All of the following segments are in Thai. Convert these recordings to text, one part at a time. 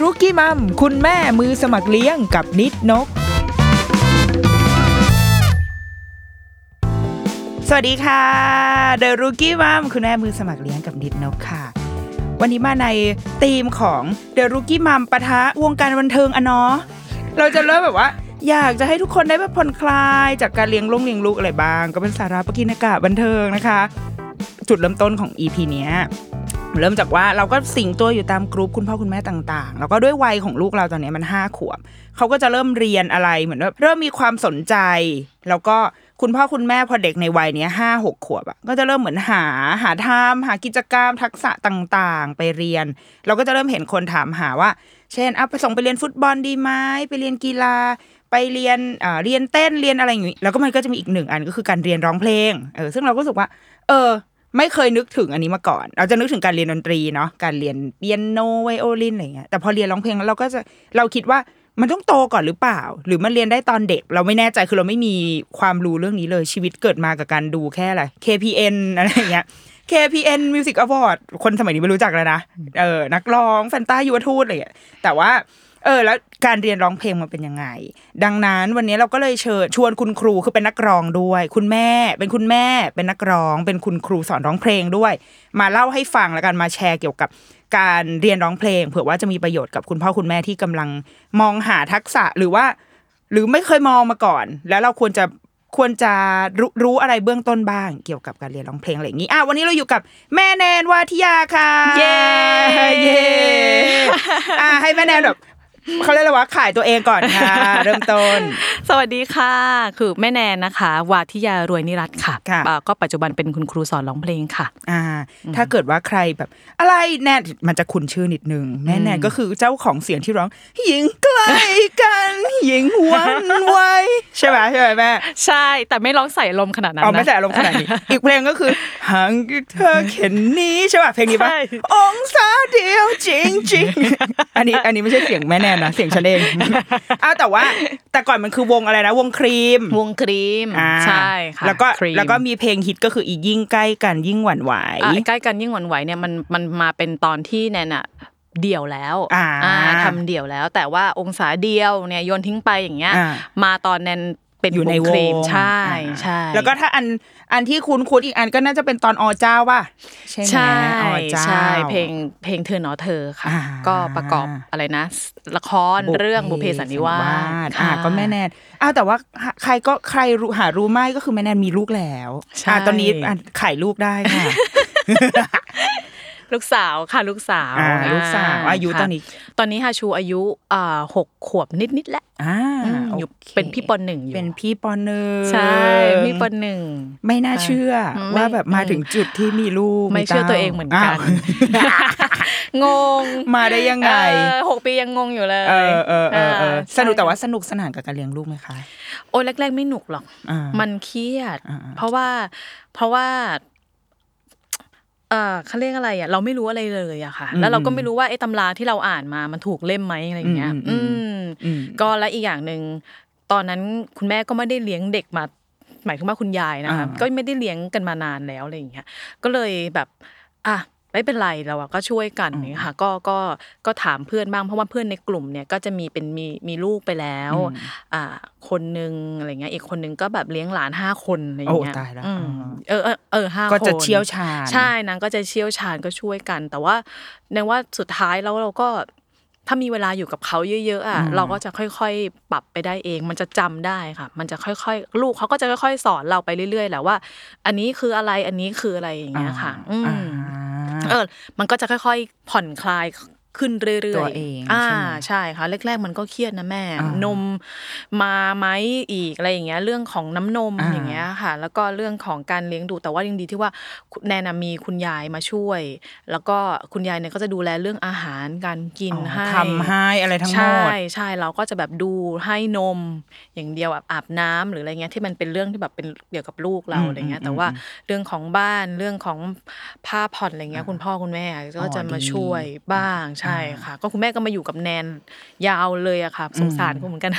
รุกี้มัมคุณแม่มือสมัครเลี้ยงกับนิดนก สวัสดีค่ะเดรุกี้มัมคุณแม่มือสมัครเลี้ยงกับนิดนกค่ะ วันนี้มาในธีมของ The Rookie Mom ปะทะวงการบันเทิงอะเนาะเราจะเริ่มแบบว่า อยากจะให้ทุกคนได้แบบผ่อนคลายจากการเลี้ยงลูกเลี้ยงลูกอะไรบ้าง ก็เป็นสาระประกินอากาศบันเทิงนะคะ จุดเริ่มต้นของ EP เนี้ย เริ่มจากว่าเราก็สิงตัวอยู่ตามกรุ๊ปคุณพ่อคุณแม่ต่างๆ แล้วก็ด้วยวัยของลูกเราตอนนี้มันห้าขวบเขาก็จะเริ่มเรียนอะไรเหมือนว่าเริ่มมีความสนใจ แล้วก็คุณพ่อคุณแม่พอเด็กในวัยนี้ห้าหกขวบอะก็จะเริ่มเหมือนหาหาทำหากิจกรรมทักษะต่างๆ ไปเรียน เราก็จะเริ่มเห็นคนถามหาว่า เช่นเอาไปส่งไปเรียนฟุตบอลดีไหมไปเรียนกีฬาไปเรียนอ่าเรียนเต้นเรียนอะไรอย่างนี้แล้วก็มันก็จะมีอีกหนึ่งอันก็คือการเรียนร้องเพลงเออซึ่งเราก็รู้สึกว่า เออ ไม่เคยนึกถึงอันนี้มาก่อน เราจะนึกถึงการเรียนดนตรีเนาะการเรียนเปียโนไวโอลินอะไรเงี้ยแต่พอเรียนร้องเพลงแล้วเราก็จะเราคิดว่ามันต้องโตก่อนหรือเปล่า หรือมันเรียนได้ตอนเด็ก เราไม่แน่ใจคือเราไม่มีความรู้เรื่องนี้เลยชีวิตเกิดมากับการดูแค่อะไร KPN อะไรเงี้ย KPN Music Award คนสมัยนี้ไม่รู้จักแล้วนะเออนักร้องแฟนตายุวทูตอะไรเงี้ยแต่ว่า เออแล้วการเรียนร้องเพลงมันเป็นยังไง ดังนั้นวันนี้เราก็เลยเชิญชวนคุณครูคือเป็นนักร้องด้วย คุณแม่ เป็นคุณแม่ เป็นนักร้อง เป็นคุณครูสอนร้องเพลงด้วย มาเล่าให้ฟังแล้วกันมาแชร์เกี่ยวกับการเรียนร้องเพลง เผื่อว่าจะมีประโยชน์กับคุณพ่อคุณแม่ที่กำลังมองหาทักษะหรือว่า หรือไม่เคยมองมาก่อน แล้วเราควรจะควรจะรู้รู้อะไรเบื้องต้นบ้าง เกี่ยวกับการเรียนร้องเพลงอะไรอย่างนี้อะวันนี้เราอยู่กับแม่แนนวาทิยาค่ะ เย้เย้อะให้แม่แนนแบบ เขาเรียกอะไรวะขายตัวเองก่อนค่ะ เริ่มต้น สวัสดีค่ะ คือแม่แนนนะคะ วาทิยารวยนิรัตน์ค่ะค่ะอ่าก็ปัจจุบันเป็นคุณครูสอนร้องเพลงค่ะ อ่า ถ้าเกิดว่าใครแบบ อะไรแนนมันจะคุ้นชื่อนิดนึงแม่แนนก็คือเจ้าของเสียงที่ร้อง หญิงใกล้กันหญิงหวันไหวใช่ไหมใช่ไหมแม่ใช่ แต่ไม่ร้องใส่ลมณ์ขนาดนั้นอ๋อนะไม่ใส่อารมณ์ขนาดนี้ อีกเพลงก็คือห่างกับเธอเข็นนี้ใช่ป่ะเพลงนี้ป่ะใช่องศาเดียวจริงจริงๆอันนี้อันนี้ไม่ใช่เสียงแม่แนนนะเสียงฉันเองอ้าวแต่ว่า แต่ก่อนมันคือวงอะไรนะวงครีม วงครีมอ่าใช่ค่ะแล้วก็ครีมแล้วก็มีเพลงฮิตก็คืออียิ่งใกล้กันยิ่งหวั่นไหวอะใกล้กันยิ่งหวั่นไหวเนี่ยมันมันมาเป็นตอนที่แนนอะเดี่ยวแล้วอ่าทำเดี่ยวแล้ว แต่ว่าองศาเดียวเนี่ยโยนทิ้งไปอย่างเงี้ยอ่ามาตอนแนน เป็นอยู่ในวครีงมใช่อ่าใช่แล้วก็ถ้าอันอันที่คุ้นคุ้นๆอีกอันก็น่าจะเป็นตอนอเจ้าว่ะใช่ไหมใช่อเจ้าใช่เพลงเพลงเธอหนอเธอค่ะอ่าก็ประกอบอะไรนะ ละครเรื่องบุพเพสันนิวาสอ่าค่ะก็แม่แนนอ้าวแต่ว่าใครก็ใครรู้หารู้ไม่ก็คือแม่แนนมีลูกแล้วใช่อ่าตอนนี้อะขายลูกได้ค่ะ ลูกสาวค่ะลูกสาวอ่าลูกสาวอ่อายุค่ะตอนนี้ตอนนี้ฮาชูอายุอ่าหกขวบนิดนิดๆแล้วอ่าอืมอยู่โคเป็นพี่ปหนึ่งอยู่เป็นพี่ปหนึ่งใช่พี่ปหนึ่งไม่น่าเชื่อไม่ว่าแบบมาถึงจุดที่มีลูกไม่เชื่อต้าตัวเองเหมือนกันาวงงมาได้ยังไงเออหกปียังงงอยู่เลยเออเออเออเอออ่าสนุกใช่แต่ว่าสนุกสนานกับการเลี้ยงลูกไหมคะโอ้ยแรก ๆ ไม่หนุกหรอกอ่ามันเครียดอ่าเพราะว่าเพราะว่า เออเขาเรียกอะไรอะเราไม่รู้อะไรเลยอะค่ะอืมแล้วเราก็ไม่รู้ว่าไอ้ตำราที่เราอ่านมามันถูกเล่มไหมอะไรอย่างเงี้ยอือืมอืมมอืมก็และอีกอย่างหนึ่งตอนนั้นคุณแม่ก็ไม่ได้เลี้ยงเด็กมา หมายถึงว่าคุณยายนะคะอ่าก็ไม่ได้เลี้ยงกันมานานแล้วอะไรอย่างเงี้ยก็เลยแบบ อะ ไม่เป็นไรเราอะก็ช่วยกันอย่างเงี้ยค่ะก็ก็ก็ถามเพื่อนบ้างเพราะว่าเพื่อนในกลุ่มเนี่ยก็จะมีเป็นมีมีลูกไปแล้วอ่าคนนึงอะไรเงี้ยอีกคนนึงก็แบบเลี้ยงหลานห้าคนอะไรอย่างเงี้ยโอ้ตายแล้วอืมอ่าเออเออเออห้าก็จะคนเชี่ยวชาญใช่นางก็จะเชี่ยวชาญก็ช่วยกัน แต่ว่าในว่าสุดท้ายแล้วเราก็ถ้ามีเวลาอยู่กับเขาเยอะๆอะเราก็จะค่อยๆ ปรับไปได้เอง มันจะจำได้ค่ะ มันจะค่อยๆ ลูกเขาก็จะค่อยๆ สอนเราไปเรื่อยๆแหละว่า อันนี้คืออะไรอันนี้คืออะไรอย่างเงี้ยค่ะ อืมอ่า เออ มันก็จะค่อย ๆ ผ่อนคลาย ขึ้นเรื่อยๆตัวเองอ่าใช่ไหมใช่ค่ะแรก ๆ มันก็เครียดนะแม่อ่านมมาไหมอีกอะไรอย่างเงี้ย เรื่องของน้ำนมอ่าอย่างเงี้ยค่ะ แล้วก็เรื่องของการเลี้ยงดูแต่ว่ายังดีที่ว่าคุณแนนนะมีคุณยายมาช่วย แล้วก็คุณยายเนี่ยก็จะดูแลเรื่องอาหารการกินอ๋อให้ทำให้อะไรทั้งหมใช่ดใช่เราก็จะแบบดูให้นม อย่างเดียวแบบอาบน้ำหรืออะไรเงี้ยที่มันเป็นเรื่องที่แบบเป็นเกี่ยวกับลูกเราอืมอะไรเงี้ยอืมแต่ว่าอืมเรื่องของบ้านเรื่องของผ้าผ่อนอะไรเงี้ยคุณพ่อคุณแม่ก็จะมาช่วยบ้างใช่ค่ะ ก็คุณแม่ก็มาอยู่กับแนนยาวเลยอะค่ะ สงสารกูเหมือนกัน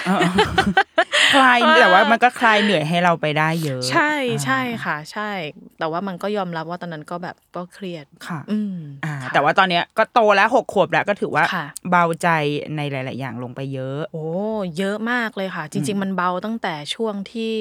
คลายแต่ว่ามันก็คลายเหนื่อยให้เราไปได้เยอะ ใช่ใช่ค่ะ ใช่ แต่ว่ามันก็ยอมรับว่าตอนนั้นก็แบบก็เครียดค่ะ อืมอ่าค่ะแต่ว่าตอนเนี้ยก็โตแล้วหกขวบแล้วก็ถือว่าค่ะเบาใจในหลาย ๆ อย่างลงไปเยอะ โอ้เยอะมากเลยค่ะ จริง ๆ มันเบาตั้งแต่ช่วงที่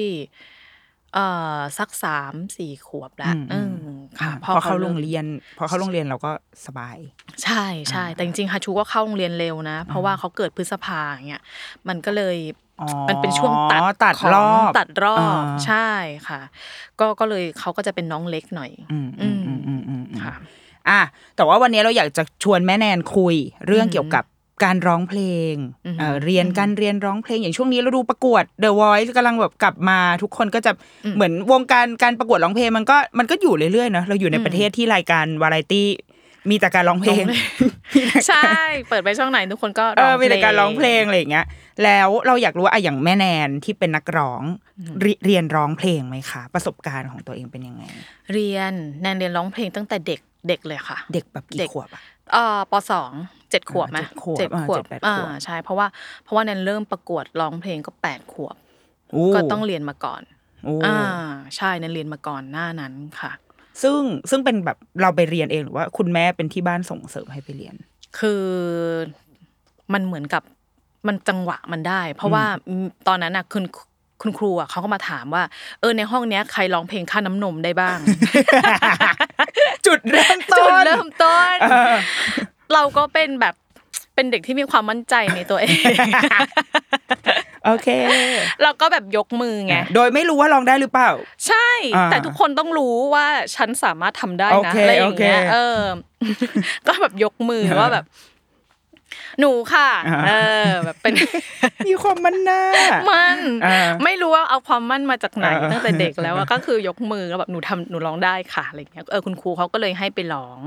เอ่อ สักสามสี่ขวบแล้วอืมอืมค่ะพอเข้าโรงเรียน พอเข้าโรงเรียนเราก็สบาย ใช่ใช่แต่จริงๆฮาชูก็เข้าโรงเรียนเร็วนะ เพราะว่าเขาเกิดพฤษภาอย่างเงี้ยมันก็เลยอ๋อมันเป็นช่วงตัดตัดของรอบตัดรอบอ่า ใช่ค่ะ ก็ก็เลยเขาก็จะเป็นน้องเล็กหน่อย อืมอืมอืมอืมอืมค่ะ อะแต่ว่าวันนี้เราอยากจะชวนแม่แนนคุย เรื่องเกี่ยวกับ การร้องเพลงอือหือเอ่อเรียนการเรียนร้องเพลงอย่างช่วงนี้เราดูประกวด The Voice กำลังแบบกลับมา ทุกคนก็จะเหมือนวงการการประกวดร้องเพลงมันก็มันก็อยู่เรื่อยๆเนอะเราอยู่ในประเทศที่รายการวาไรตี้มีแต่การร้องเพลง ใช่ เปิดไปช่องไหนทุกคนก็เอร้อองมีแต่การร้องเพลงอะไรอย่างเงี้ย แล้วเราอยากรู้ว่าอะอย่างแม่แนนที่เป็นนักร้องเรีเรียนร้องเพลงไหมคะ ประสบการณ์ของตัวเองเป็นยังไง เรียนแนนเรียนร้องเพลงตั้งแต่เด็กเด็กเลยค่ะ เด็กแบบเด็กี่กขวบอะเอ่อปสอง เจ็ดขวบไหมเจ็ดขวบเจ็ดอ่าขวบเจ็ดแปดขวบอ่าใช่เพราะว่าเพราะว่าแนนเริ่มประกวดร้องเพลงก็แปดขวบโอ้ก็ต้องเรียนมาก่อนโอ้อ่าใช่แนนเรียนมาก่อนหน้านั้นค่ะ ซึ่งซึ่งเป็นแบบเราไปเรียนเองหรือว่า คุณแม่เป็นที่บ้านส่งเสริมให้ไปเรียน คือมันเหมือนกับมันจังหวะมันได้ เพราะว่าตอนนั้นน่ะคุณคุณครูอะเขาก็มาถามว่า เออในห้องเนี้ยใครร้องเพลงค่าน้ำนมได้บ้าง จุดเริ่มต้นจุดเริ่มต้น เราก็เป็นแบบเป็นเด็กที่มีความมั่นใจในตัวเองโอเค เราก็แบบยกมือไงโดยไม่รู้ว่าลองได้หรือเปล่า ใช่อ่าแต่ทุกคนต้องรู้ว่าฉันสามารถทำได้โอนะเคอะไรอย่างเงี้ยโอเคเออ ก็แบบยกมือว่าแบบ หนูค่ะอ่าเออ แบบเป็นมีความมันหน้า มันอ่าไม่รู้ว่าเอาความมั่นมาจากไหนอ่าตั้งแต่เด็กแล้วอะก็คือยกมือแล้วแบบหนูทำหนูร้องได้ค่ะอะไรอย่างเงี้ยเออคุณครูเขาก็เลยให้ไปร้อง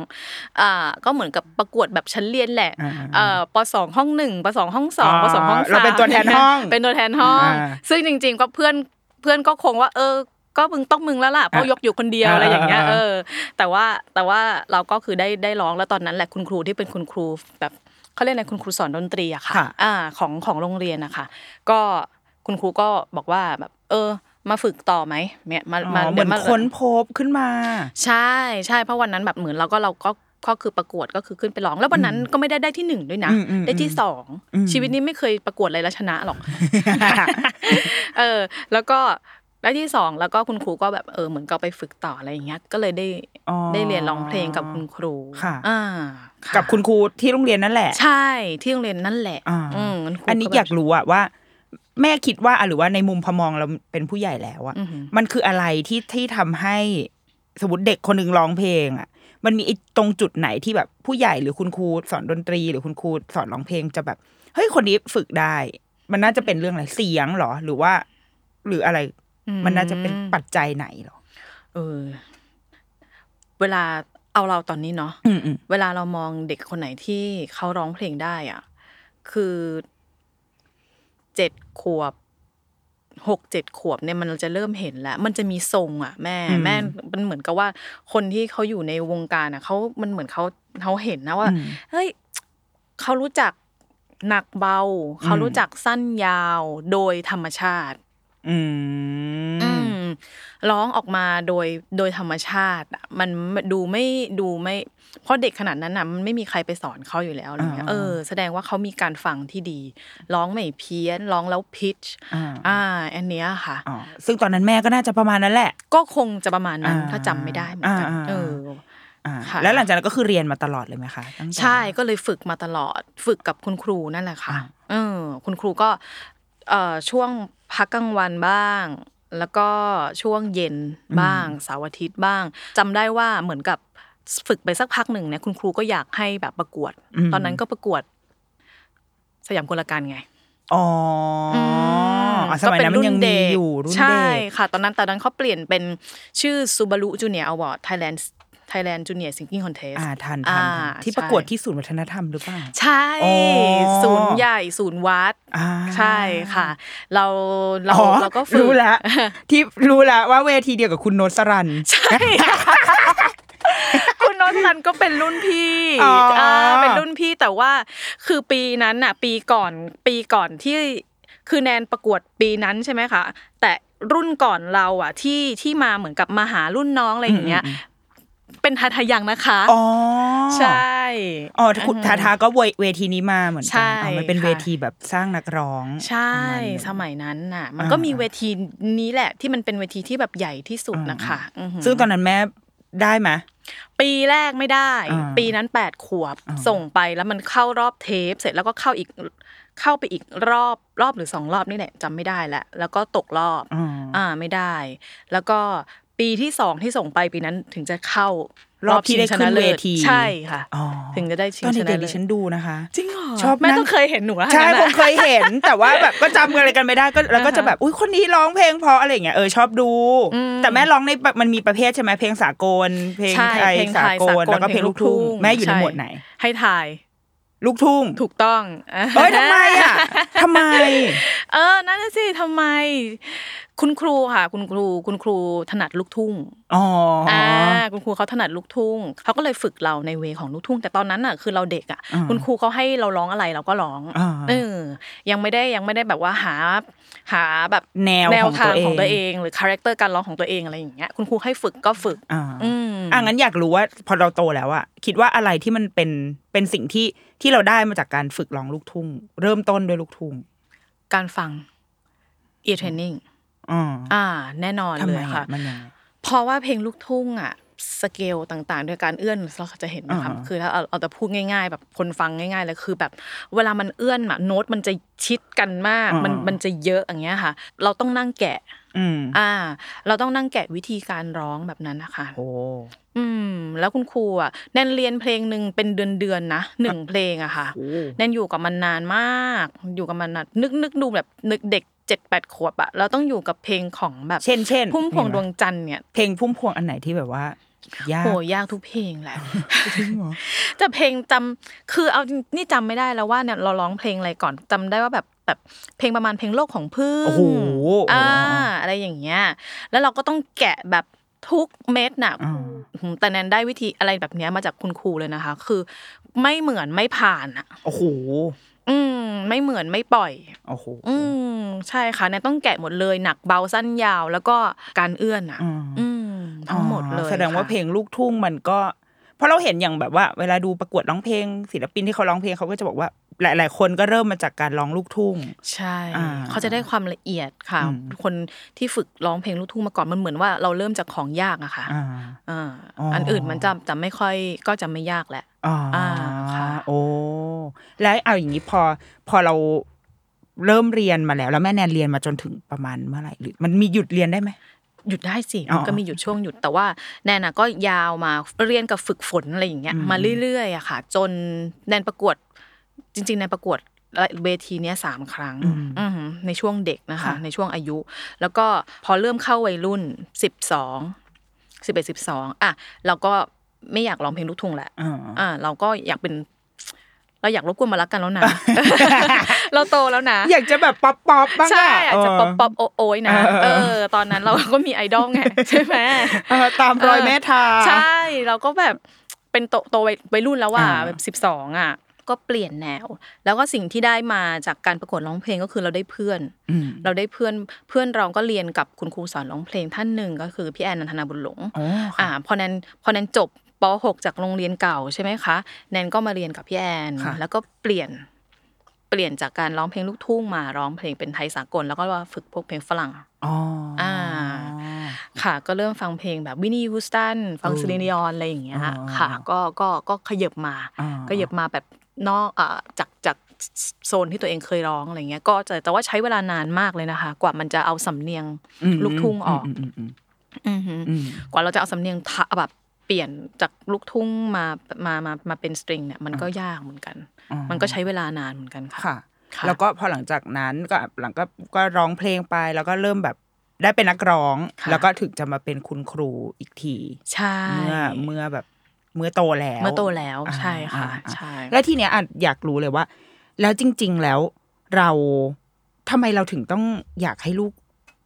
อ่าก็เหมือนกับประกวดแบบชั้นเรียนแหละอ่าเอ่อปสองห้องหนึ่งปสองห้องสองอ่าปสองห้องสามเราเป็นตัวแทนห้องเป็นตัวแทนห้องอ่าซึ่งจริง ๆ ก็เพื่อนเพื่อนก็คงว่า เออก็มึงต้องมึงแล้วล่ะเพราะยกอยู่คนเดียวอ่าอะไรอย่างเงี้ยอ่าเออ แต่ว่าแต่ว่าเราก็คือได้ได้ร้องแล้วตอนนั้นแหละคุณครูที่เป็นคุณครูแบบ เขาเรียกอะไรคุณครูสอนดนตรีอะค่ะค่ะอ่าของของโรงเรียนนะคะก็คุณครูก็บอกว่าแบบเออ มาฝึกต่อไหมเนี่ยมาอ๋มาอเหมือนดี๋ยวาค้นพบขึ้นมา ใช่ใช่เพราะวันนั้นแบบเหมือนเราก็เราก็ก็คือประกวดก็คือขึ้นไปร้องแล้ววันนั้นก็ไม่ได้ได้ที่หนึ่งด้วยนะ อืมอืมได้ที่สองอืม ชีวิตนี้ไม่เคยประกวดอะไรแล้วชนะหรอก เออ แล้วก็ ได้ที่สองแล้วก็คุณครูก็แบบเออเหมือนก็ไปฝึกต่ออะไรอย่างเงี้ย ก็เลยได้อ๋อได้เรียนร้องเพลงกับคุณครูค่ะอ่าะกับคุณครูที่โรงเรียนนั่นแหละ ใช่ที่โรงเรียนนั่นแหละอ่าอืมคุณครูอันนี้แบบอยากรู้อะว่า แม่คิดว่าอะหรือว่าในมุมพอมองเราเป็นผู้ใหญ่แล้วอะอือหือมันคืออะไรที่ที่ทำให้สมมติเด็กคนหนึ่งร้องเพลงอะมันมีไอ้ตรงจุดไหนที่แบบผู้ใหญ่หรือคุณครูสอนดนตรี หรือคุณครูสอนร้องเพลงจะแบบเฮ้ยคนนี้ฝึกได้ มันน่าจะเป็นเรื่องอะไรเสียงเหรอ หรือว่า หรืออะไร มันน่าจะเป็นปัจจัยไหนเหรอเออ เวลาเอาเราตอนนี้เนาะอืมอืมเวลาเรามองเด็กคนไหนที่เขาร้องเพลงได้อะ คือเจ็ดขวบหกเจ็ดขวบเนี่ยมันจะเริ่มเห็นแล้ว มันจะมีทรงอะ แม่แม่มันเหมือนกับว่า คนที่เขาอยู่ในวงการอะเขามันเหมือนเขาเขาเห็นนะว่าอืมเฮ้ยเขารู้จักหนักเบา เขารู้จักสั้นยาวโดยธรรมชาติ อืมอืมร้องออกมาโดยโดยธรรมชาติอะมันดูไม่ดูไม่เพราะเด็กขนาดนั้นน่ะมันไม่มีใครไปสอนเขาอยู่แล้วอะไรเงี้ยอ่าเออแสดงว่าเขามีการฟังที่ดี ร้องไม่เพี้ยนร้องแล้วพิชอ่าอ่าอันเนี้ยค่ะอ๋อซึ่งตอนนั้นแม่ก็น่าจะประมาณนั้นแหละ ก็คงจะประมาณนั้นอ่าถ้าจำไม่ได้เหมือนกันอ่าเอออ่าค่ะแล้วหลังจากนั้นก็คือเรียนมาตลอดเลยไหมคะตั้งแต่ใช่ก็เลยฝึกมาตลอด ฝึกกับคุณครูนั่นแหละค่ะอ่าเออคุณครูก็เอ่อช่วง พักกลางวันบ้าง แล้วก็ช่วงเย็นบ้างเสาร์อาทิตย์บ้างจำได้ว่าเหมือนกับฝึกไปสักพักหนึ่งเนี่ยคุณครูก็อยากให้แบบประกวด ตอนนั้นก็ประกวด สยามกลการไงอ๋ออมอะสมัยนั้นมันยังมีอยู่รุ่นใช่เด็กค่ะ ตอนนั้นตอนนั้นเขาเปลี่ยนเป็นชื่อ Subaru Junior Award Thailand Thailand Junior Singing Contest อ่าทัน ทันทันอ่าที่ใช่ประกวดที่ศูนย์วัฒนธรรมหรือเปล่า ใช่อ๋อศูนย์ใหญ่ศูนย์วัดอ่าใช่ค่ะ เราเราอ๋อเราก็ฝึกรู้แล้วที่รู้แล้วว่าเวทีเดียวกับคุณโนตสรันใช่คุณโนนทันก็เป็นรุ่นพี่อ๋ออ่าเป็นรุ่นพี่แต่ว่าคือปีนั้นน่ะ ปีก่อนปีก่อนที่คือแนนประกวดปีนั้นใช่ไหมคะแต่รุ่นก่อนเราอะที่ที่มาเหมือนกับมาหารุ่นน้องอะไรอย่างเงี้ย เป็นทาทายังนะคะ อ๋อ ใช่ อ๋อคุณทาทาก็เวเวทีนี้มาเหมือนกัใช่อ๋อมันเป็นค่ะเวทีแบบสร้างนักร้อง ใช่ประมาณหนึ่งสมัยนั้นน่ะ มันก็อ่ามีมีเวทีนี้แหละ ที่มันเป็นเวทีที่แบบใหญ่ที่สุดนะคะอือหือซึ่งตอนนั้นแม่ได้ไหมปีแรกไม่ได้อ่าปีนั้นแปดขวบอ่าส่งไปแล้วมันเข้ารอบเทป เสร็จแล้วก็เข้าอีกเข้าไปอีกรอบรอบหรือสองรอบนี่แหละจำไม่ได้แล้วแล้วก็ตกรอบอ๋ออ่าไม่ได้ แล้วก็ ปีที่สองที่ส่งไปปีนั้นถึงจะเข้ารอบที่ได้ชิงชขึ้นะนเลิเวศทีใช่ค่ะอ๋อถึงจะได้ชิงตอนชนะเด็กๆเลิดิศฉันดูนะคะจริงเหรอชอบแม่นั่งต้องเคยเห็นหนูแล้วใช่งั้นคน่ะงเคยเห็น แต่ว่าแบบก็จำอะไรกันไม่ได้ก็แล้วก็จะแบบอุ้ยคนนี้ร้องเพลงเพราะอะไรอย่างเงี้ยเออชอบดู แต่แม่ร้องในแบบมันมีประเภทใช่ไหมเพลงสากล เพลงใช่ไทยเพลงสาไทยกสาลกลแล้วก็เพลงลูกทุ่งแม่อยู่ในช่หมวดไหน ให้ทาย ลูกทุ่งถูกต้องเอ้ยทำไมอะทำไม เออนั่นน่ะสิทำไม คุณครูค่ะ คุณครู คุณครูถนัดลูกทุ่งอ๋อออ่าคุณครูเขาถนัดลูกทุ่งเขาก็เลยฝึกเราใน way ของลูกทุ่ง แต่ตอนนั้นน่ะคือเราเด็กอะอ่าคุณครูเขาให้เราร้องอะไรเราก็ร้องอ่าเออยังไม่ได้ยังไม่ได้แบบว่าหา หาแบบแนวแนวของทางตัวเองของตัวเอง หรือ character การร้องของตัวเองอะไรอย่างเงี้ยคุณครูให้ฝึกก็ฝึกอ่าอืมอะงั้นอยากรู้ว่าพอเราโตแล้วอะคิดว่าอะไรที่มันเป็นเป็นสิ่งที่ที่เราได้มาจากการฝึกร้องลูกทุ่ง เริ่มต้นด้วยลูกทุ่งการฟัง ear training อ๋ออ่าแน่นอนทำเลไมยอะค่ะมันยังไงเพราะว่าเพลงลูกทุ่งอะ สเกลต่างๆโดยการเอื้อนเราจะเห็นนะคะอ่าคือถ้าเอาเอาแต่พูดง่ายๆ แบบคนฟังง่ายๆเลยคือแบบเวลามันเอื้อนอะโน้ตมันจะชิดกันมาก มันมันจะเยอะอย่างเงี้ยค่ะ เราต้องนั่งแกะอืมอ่า เราต้องนั่งแกะวิธีการร้องแบบนั้นนะคะโอ้อืม แล้วคุณครูอะแนนเรียนเพลงหนึ่งเป็นเดือนๆนะหนึ่งเพลงอะค่ะโอ้แนนอยู่กับมันนานมาก อยู่กับมันนานนึกนึกดูแบบนึกเด็ก เจ็ดแปดขวบอะเราต้องอยู่กับเพลงของแบบเช่นเช่นพุ่มพวงมีไหดวงจันทร์เนี่ยเพลงพุ่มพวงอันไหนที่แบบว่ายากโหยากทุกเพลงแหละแต่เพลงจำคือเอาจริงนี่จำไม่ได้แล้วว่าเนี่ยเราร้องเพลงอะไรก่อนจำได้ว่าแบบแบบเพลงประมาณเพลงโลกของพึ่งโอ้โหอ่าอะไรอย่างเงี้ย แล้วเราก็ต้องแกะแบบทุกเม็ดน่ะอ่าอืมแต่แนนได้วิธีอะไรแบบเนี้ยมาจากคุณครูเลยนะคะ คือไม่เหมือนไม่ผ่านอะโอ้โห อืม ไม่เหมือนไม่ปล่อย โอ้โหอืม ใช่ค่ะแนนต้องแกะหมดเลยหนักเบาสั้นยาวแล้วก็การเอื้อนอะ อืมอืมทั้งหมดเลยอ๋อแสดงว่าค่ะเพลงลูกทุ่งมันก็ เพราะเราเห็นอย่างแบบว่า เวลาดูประกวดร้องเพลง ศิลปินที่เขาร้องเพลงเขาก็จะบอกว่า หลาย ๆ คนก็เริ่มมาจากการร้องลูกทุ่ง ใช่อ่าเขาจะได้ความละเอียดค่ะอืมคนที่ฝึกร้องเพลงลูกทุ่งมาก่อนมันเหมือนว่าเราเริ่มจากของยากอะค่ะอ่าอ่าอ๋ออัอันอื่นมันจะจะไม่ค่อยก็จะไม่ยากแหละอ๋ออาค่ะโอ้แล้วเอาอย่างนี้พอพอเราเริ่มเรียนมาแล้ว แล้วแม่แนนเรียนมาจนถึงประมาณเมื่อไหร่หรือมันมีหยุดเรียนได้ไหม หยุดได้สิอ๋อมันก็มีหยุดช่วงหยุดแต่ว่าแนนน่ะก็ยาวมาเรียนกับฝึกฝนอะไรอย่างเงี้ยอืมมาเรื่อยๆอะค่ะ จนแนนประกวด จริง ๆ แนนประกวดเวทีเนี้ยสามครั้งอือหือในช่วงเด็กนะคะค่ะในช่วงอายุ แล้วก็พอเริ่มเข้าวัยรุ่นสิบสองสิบเอ็ดสิบสองอะเราก็ไม่อยากร้องเพลงลูกทุ่งแหละอ่าอ่าเราก็อยากเป็น เราอยากรบกวนมารักกันแล้วนะเราโตแล้วนะ อยากจะแบบป๊อปป๊อปบ้างใช่อาจจะเป๊อปป๊อปโอโอยนะเอเอออ ตอนนั้นเราก็มีไอดอลไงใช่ไหมเออตามรอยแม่ทาใช่เราก็แบบเป็นโตโตวัยวัยรุ่นแล้วว่าอ่าแบบสิบสองอะก็เปลี่ยนแนว แล้วก็สิ่งที่ได้มาจากการประกวดร้องเพลงก็คือเราได้เพื่อนอืมเราได้เพื่อนเพื่อนเราก็เรียนกับคุณครูสอนร้องเพลงท่านหนึ่งก็คือพี่แอนนันทนาบุญหลงอ๋ออ่าค่ะพอแนนพอแนนจบ ป .6 จากโรงเรียนเก่าใช่ไหมคะแนนก็มาเรียนกับพี่แอนค่ะแล้วก็เปลี่ยนเปลี่ยนจากการร้องเพลงลูกทุ่งมาร้องเพลงเป็นไทยสากล แล้วก็มาฝึกพวกเพลงฝรั่งอ๋ออ่าอ่าค่ะก็เริ่มฟังเพลงแบบ Whitney Houston ฟังเออ Celine Dion อะไรอย่างเงี้ยอ๋อค่ะ ก็ก็ก็ขยับมาอ่าขยับมาแบบนอกอ่าจากจากโซนที่ตัวเองเคยร้องอะไรเงี้ย ก็จะแต่ว่าใช้เวลานานมากเลยนะคะ กว่ามันจะเอาสำเนียงมลูกทุ่งออกมอืมอืมอือหืออืมกว่าเราจะเอาสำเนียงทะแบบ เปลี่ยนจากลูกทุ่งมามามามาเป็นสตริงเนี่ยมันก็ยากเหมือนกันอ๋อมันก็ใช้เวลานานเหมือนกันค่ะค่ะค่ะ แล้วก็พอหลังจากนั้นก็หลังก็ก็ร้องเพลงไปแล้วก็เริ่มแบบได้เป็นนักร้องค่ะแล้วก็ถึงจะมาเป็นคุณครูอีกทีใช่เมื่อเมื่อแบบเมื่อโตแล้วเมื่อโตแล้วอ่าใช่ค่ะอ่าอ่าใช่แล้วทีเนี้ยอะอยากรู้เลยว่า แล้วจริง ๆแล้วเราทำไมเราถึงต้องอยากให้ลูก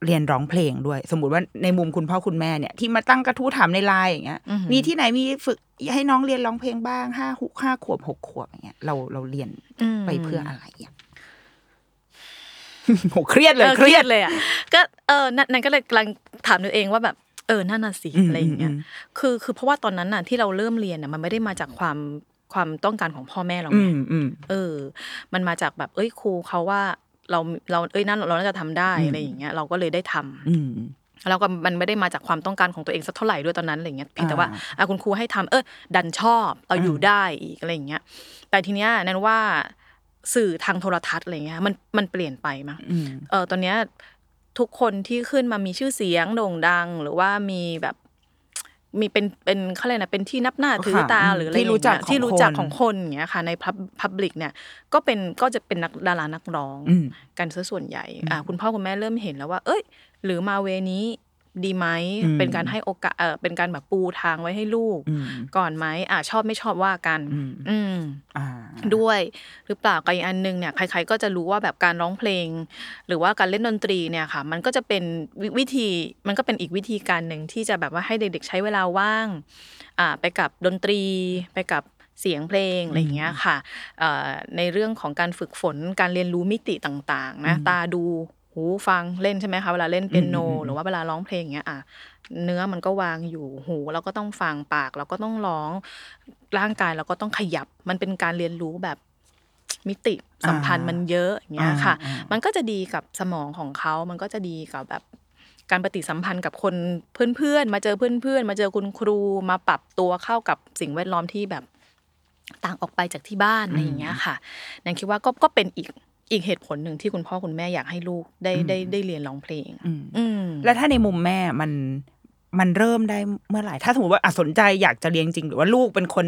เรียนร้องเพลงด้วย สมมติว่าในมุมคุณพ่อคุณแม่เนี่ยที่มาตั้งกระทู้ถามในไลน์อย่างเงี้ยอือหือมีที่ไหนมีฝึกให้น้องเรียนร้องเพลงบ้างห้าหกห้าขวบหกขวบอย่างเงี้ยเราเราเรียนมไปเพื่ออะไรอะโหเครียดเลยออเครียดเลยอะก็เออนั่นนั่นก็เลยกำลังถามตัวเองว่าแบบเออนั่นน่ะสิอืมอะไรอย่างเงี้ยอืมคือคือเพราะว่าตอนนั้นน่ะที่เราเริ่มเรียนน่ะมันไม่ได้มาจากความความต้องการของพ่อแม่เราอืไงมอืมเออ มันมาจากแบบ เอ้ยครูเขาว่า เราเราเอ้ยนั่นเราน่าจะทำได้อืมอะไรอย่างเงี้ยเราก็เลยได้ทำอืมแล้วก็มันไม่ได้มาจากความต้องการของตัวเองสักเท่าไหร่ด้วยตอนนั้นอะไรเงี้ยเพียงแต่ว่าอ่าอะคุณครูให้ทำเออดันชอบเราอยู่ได้อีกอะไรอย่างเงี้ย แต่ทีเนี้ยนั่นว่าสื่อทางโทรทัศน์อะไรเงี้ยมันมันเปลี่ยนไปมั้งอืมเออตอนเนี้ยทุกคนที่ขึ้นมามีชื่อเสียงโด่งดัง หรือว่ามีแบบ มีเป็นเป็นเขาเรียกนะเป็นที่นับหน้าถือตาค่ะหรืออะไรที่รู้จักอย่างเงี้ยที่รู้จักของคนของคนอย่างเงี้ยค่ะในพับลิกเนี่ยก็เป็นก็จะเป็นนักดารานักร้องอืมกันซะส่วนใหญ่อ่าคุณพ่อคุณแม่เริ่มเห็นแล้วว่า เอ้ย หรือมาเวนี้ ดีไหมอืมเป็นการให้โอกาสเออเป็นการแบบปูทางไว้ให้ลูกอืมก่อนไหมอ่าชอบไม่ชอบว่ากัน อืมอืมอ่าด้วยหรือเปล่ากับอีกอันหนึงเนี่ยใคร ๆ ก็จะรู้ว่าแบบการร้องเพลง หรือว่าการเล่นดนตรีเนี่ยค่ะ มันก็จะเป็นวิวิธีมันก็เป็นอีกวิธีการหนึ่งที่จะแบบว่าให้เด็ก ๆ ใช้เวลาว่างอ่าไปกับดนตรีไปกับเสียงเพลงอะไรอย่างเงี้ยค่ะเอ่อในเรื่องของการฝึกฝนการเรียนรู้มิติต่างๆนะตาดู หูฟังเล่นใช่ไหมคะเวลาเล่นเปียโนอืมอืมหรือว่าเวลาร้องเพลงอย่างเงี้ยอะเนื้อมันก็วางอยู่หูเราก็ต้องฟังปากเราก็ต้องร้องร่างกายเราก็ต้องขยับ มันเป็นการเรียนรู้แบบมิติสัมพันธ์อ่ามัมันเยอะอย่างเงี้ยค่ะอ่าอ่ามันก็จะดีกับสมองของเขา มันก็จะดีกับแบบการปฏิสัมพันธ์กับคนเพื่อนๆ มาเจอเพื่อนๆ มาเจอคุณครูมาปรับตัวเข้ากับสิ่งแวดล้อมที่แบบต่างออกไปจากที่บ้านอะไรอย่างเงี้ยค่ะนันคิดว่าก็ก็เป็นอีก อีกเหตุผลหนึ่งที่คุณพ่อคุณแม่อยากให้ลูกได้ได้ได้เรียนร้องเพลง อืมอืมแล้วถ้าในมุมแม่มันมันเริ่มได้เมื่อไหร่ ถ้าสมมติว่าอะสนใจอยากจะเรียนจริง หรือว่าลูกเป็นคน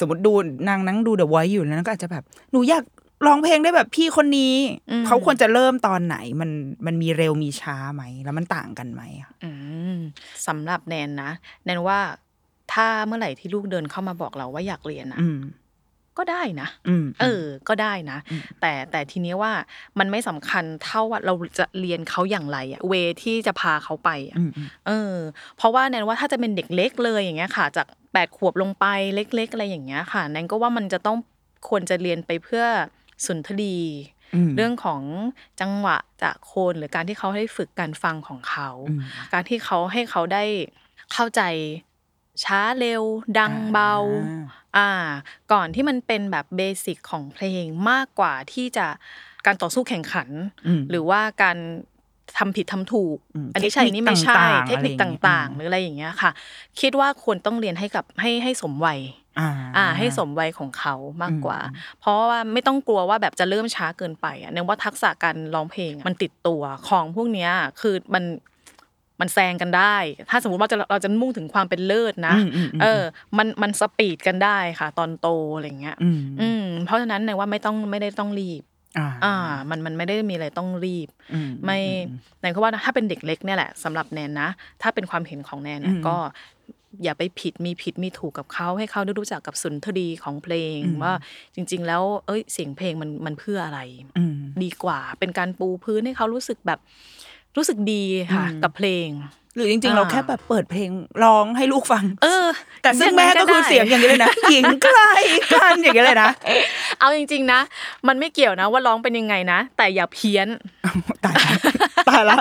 สมมติดูนางนั่งดูเดอะไวท์อยู่แล้วก็อาจจะแบบหนูอยากร้องเพลงได้แบบพี่คนนี้อืมเขาควรจะเริ่มตอนไหนมันมันมีเร็วมีช้าไหม แล้วมันต่างกันไหมอะอืมสำหรับแนนนะ แนนว่าถ้าเมื่อไหร่ที่ลูกเดินเข้ามาบอกเราว่าอยากเรียนนะอืม ก็ได้นะอืมเออ ก็ได้นะ แต่แต่ทีนี้ว่ามันไม่สำคัญเท่าว่าเราจะเรียนเขาอย่างไรอะเวที่จะพาเขาไปอะอืมอืมเออ เพราะว่าแนนว่าถ้าจะเป็นเด็กเล็กเลยอย่างเงี้ยค่ะ จากแปดขวบลงไปเล็ก ๆ อะไรอย่างเงี้ยค่ะแนนก็ว่ามันจะต้องควรจะเรียนไปเพื่อสุนทรีอืมเรื่องของจังหวะจากโคนหรือการที่เขาให้ฝึกการฟังของเขาอืมการที่เขาให้เขาได้เข้าใจช้าเร็วดังเบา อ่าอ่า ก่อนที่มันเป็นแบบเบสิกของเพลงมากกว่าที่จะการต่อสู้แข่งขันอืมหรือว่าการทำผิดทำถูกอืมอันนี้ใช่เทคนิคอันนี่ไม่ใช่ต่างๆเทคนิคอะไรอย่างเงี้ยต่างอืมๆหรืออะไรอย่างเงี้ยค่ะ คิดว่าควรต้องเรียนให้กับให้ให้สมวัยอ่าอ่าให้สมวัยของเขามากกว่าอืมเพราะว่าไม่ต้องกลัวว่าแบบจะเริ่มช้าเกินไปอะเนื่องว่าทักษะการร้องเพลงอะมันติดตัวของพวกเนี้ยคือมัน มันแซงกันได้ ถ้าสมมติว่าจะเราจะมุ่งถึงความเป็นเลิศนะอืมอืมอืมเออ มันมันสปีดกันได้ค่ะ ตอนโตอะไรเงี้ย อืมอืมเพราะฉะนั้นเนี่ยว่าไม่ต้องไม่ได้ต้องรีบอ่าอ่า มันมันไม่ได้มีอะไรต้องรีบอืมไม่อืมแนนก็ว่าถ้าเป็นเด็กเล็กเนี่ยแหละสำหรับแนนนะ ถ้าเป็นความเห็นของแนนเนี่ยอืมก็อย่าไปผิดมีผิดมีถูกกับเขาให้เขาได้รู้จักกับสุนทรีของเพลงอืมว่าจริง ๆ แล้ว เอ้ยเสียงเพลงมันมันเพื่ออะไรอืมดีกว่า เป็นการปูพื้นให้เขารู้สึกแบบ รู้สึกดีค่ะอืมกับเพลง หรือจริงๆอ่าเราแค่แบบเปิดเพลงร้องให้ลูกฟัง เออ แต่ซึ่งแม่ก็คือเสียงอย่างนี้เลยนะหญิงใกล้กันอย่างนี้เลยนะเอาจริง ๆ นะ มันไม่เกี่ยวนะ ว่าร้องเป็นยังไงนะ แต่อย่าเพี้ยนตายละตายละ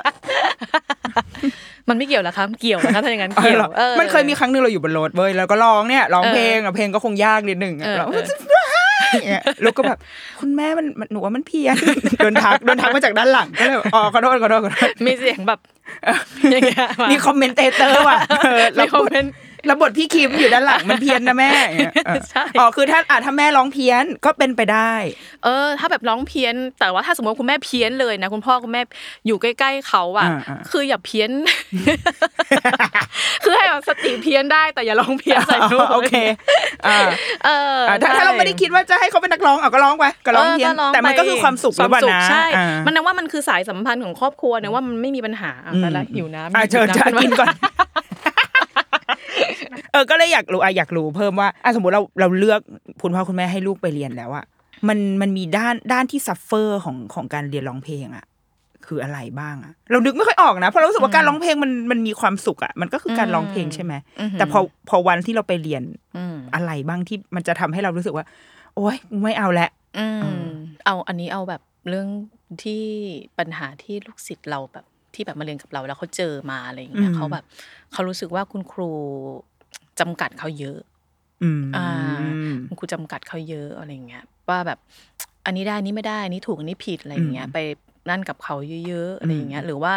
มันไม่เกี่ยวเหรอคะเกี่ยวนะคะถ้าอย่างนั้นเออเกี่ยเหรวอเออมันเคยมีครั้งหนึงเราอยู่บนรถเว้ยแล้วก็ร้องเนี่ยร้องเพลงอะเพลงก็คงยากนิดหนึ่งอะเออแล้วเออเนี่ยลูกก็แบบคุณแม่มันมันหนูว่ามันเพี้ยนโดนทักโดนทักมาจากด้านหลังก็เลยแบบอ๋อขอโทษขอโทษขอโทษมีเสียงแบบอย่างเงี้ยามี commentator ว่ะเออมีแล้ว comment แล้วบทพี่คิมอยู่ด้านหลังมันเพี้ยนนะแม่อย่างเงี้ยเออใช่อ๋อคือถ้าอะถ้าแม่ร้องเพี้ยนก็เป็นไปได้ เออ ถ้าแบบร้องเพี้ยน แต่ว่าถ้าสมมติว่าคุณแม่เพี้ยนเลยนะคุณพ่อคุณแม่อยู่ใกล้ ๆเขาอะอ่าอ่าคืออย่าเพี้ยน คือให้แบบสติเพี้ยนได้แต่อย่าร้องเพี้ยนใส่ลูกโอเคอ่าเอออะถ้าถ้าเราไม่ได้คิดว่าจะให้เขาเป็นนักร้องอะก็ร้องไปก็ร้องเพี้ยนออแต่มันก็คือความสุขหรือเปล่าควมนะใช่อ่ามันนะว่ามันคือสายสัมพันธ์ของครอบครัวนะว่ามันไม่มีปัญหาอะแต่ละหิวน้ำอะเชิญหิวจะน้ำกินก่อน เออก็เลยอยากรู้อะอยากรู้เพิ่มว่าอะสมมติเราเราเลือกคุณพ่อคุณแม่ให้ลูกไปเรียนแล้วอะมันมันมีด้านด้านที่ suffer ของของการเรียนร้องเพลงอะคืออะไรบ้างอะเรานึกไม่ค่อยออกนะเพราะเรารู้สึกว่าการร้องเพลงมันมันมีความสุขอะมันก็คือการร้องเพลงใช่ไหมแต่พอพอวันที่เราไปเรียนอืมอะไรบ้างที่มันจะทำให้เรารู้สึกว่า โอ๊ยไม่เอาละอืมเอาอันนี้เอาแบบเรื่องที่ปัญหาที่ลูกศิษย์เราแบบที่แบบมาเรียนกับเราแล้วเขาเจอมาอะไรอย่างเงี้ยอืมเขาแบบเขารู้สึกว่าคุณครู จำกัดเขาเยอะอืมอ่าคุณครูจำกัดเขาเยอะอะไรอย่างเงี้ยว่าแบบ อันนี้ได้อันนี้ไม่ได้อันนี้ถูกอันนี้ผิดอะไรอย่างเงี้ยอืมไปนั่นกับเขาเยอะๆอะไรอย่างเงี้ย หรือว่า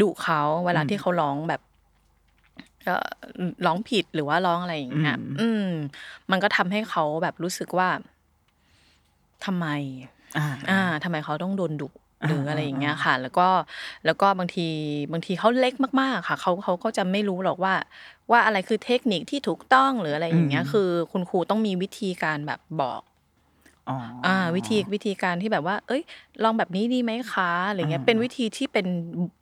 ดุเขาเวลาอืมที่เขาร้องแบบเอ่อร้องผิดหรือว่าร้องอะไรอย่างเงี้ยอืมอืมมันก็ทำให้เขาแบบรู้สึกว่าทำไม อ่าอ่าทำไมเขาต้องโดนดุหรืออะไรอย่างเงี้ยอ่าค่ะ แล้วก็แล้วก็บางทีบางทีเขาเล็กมากๆ ค่ะเขาเขาก็จะไม่รู้หรอกว่า ว่าอะไรคือเทคนิคที่ถูกต้องหรืออะไรอย่างเงี้ย คือ คุณครูต้องมีวิธีการแบบบอกอ๋ออ่าวิธีวิธีการที่แบบว่า เอ้ย ลองแบบนี้ดีไหมคะอะไรเงี้ยอ่าเป็นวิธีที่เป็น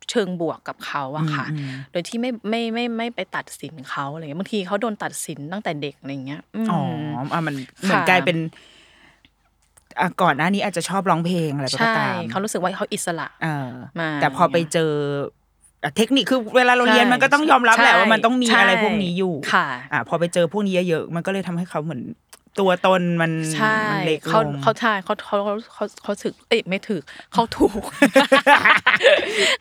เชิงบวกกับเขาอะค่ะอืมอืมโดยที่ไม่ไม่ไม่ไม่ไปตัดสินเขาอะไรเงี้ยบางทีเขาโดนตัดสินตั้งแต่เด็กอะไรเงี้ยมอ๋ออะมันเหมือนค่ะกลายเป็นอะก่อนหน้านี้อาจจะชอบร้องเพลงอะไรก็ใช่ตามเขารู้สึกว่าเขาอิสระเออมาแต่พอไปเจออะ เทคนิคคือเวลาเราเรียนใช่มันก็ต้องยอมรับแหละใช่ว่ามันต้องมีใช่อะไรพวกนี้อยู่ค่ะอะพอไปเจอพวกนี้เยอะๆมันก็เลยทำให้เขาเหมือนตัวตนมันใช่มันเล็กลเขางเขาใช่เขาเขาเขาเขาเขาถึกเอ้ยไม่ถึกเขาถูก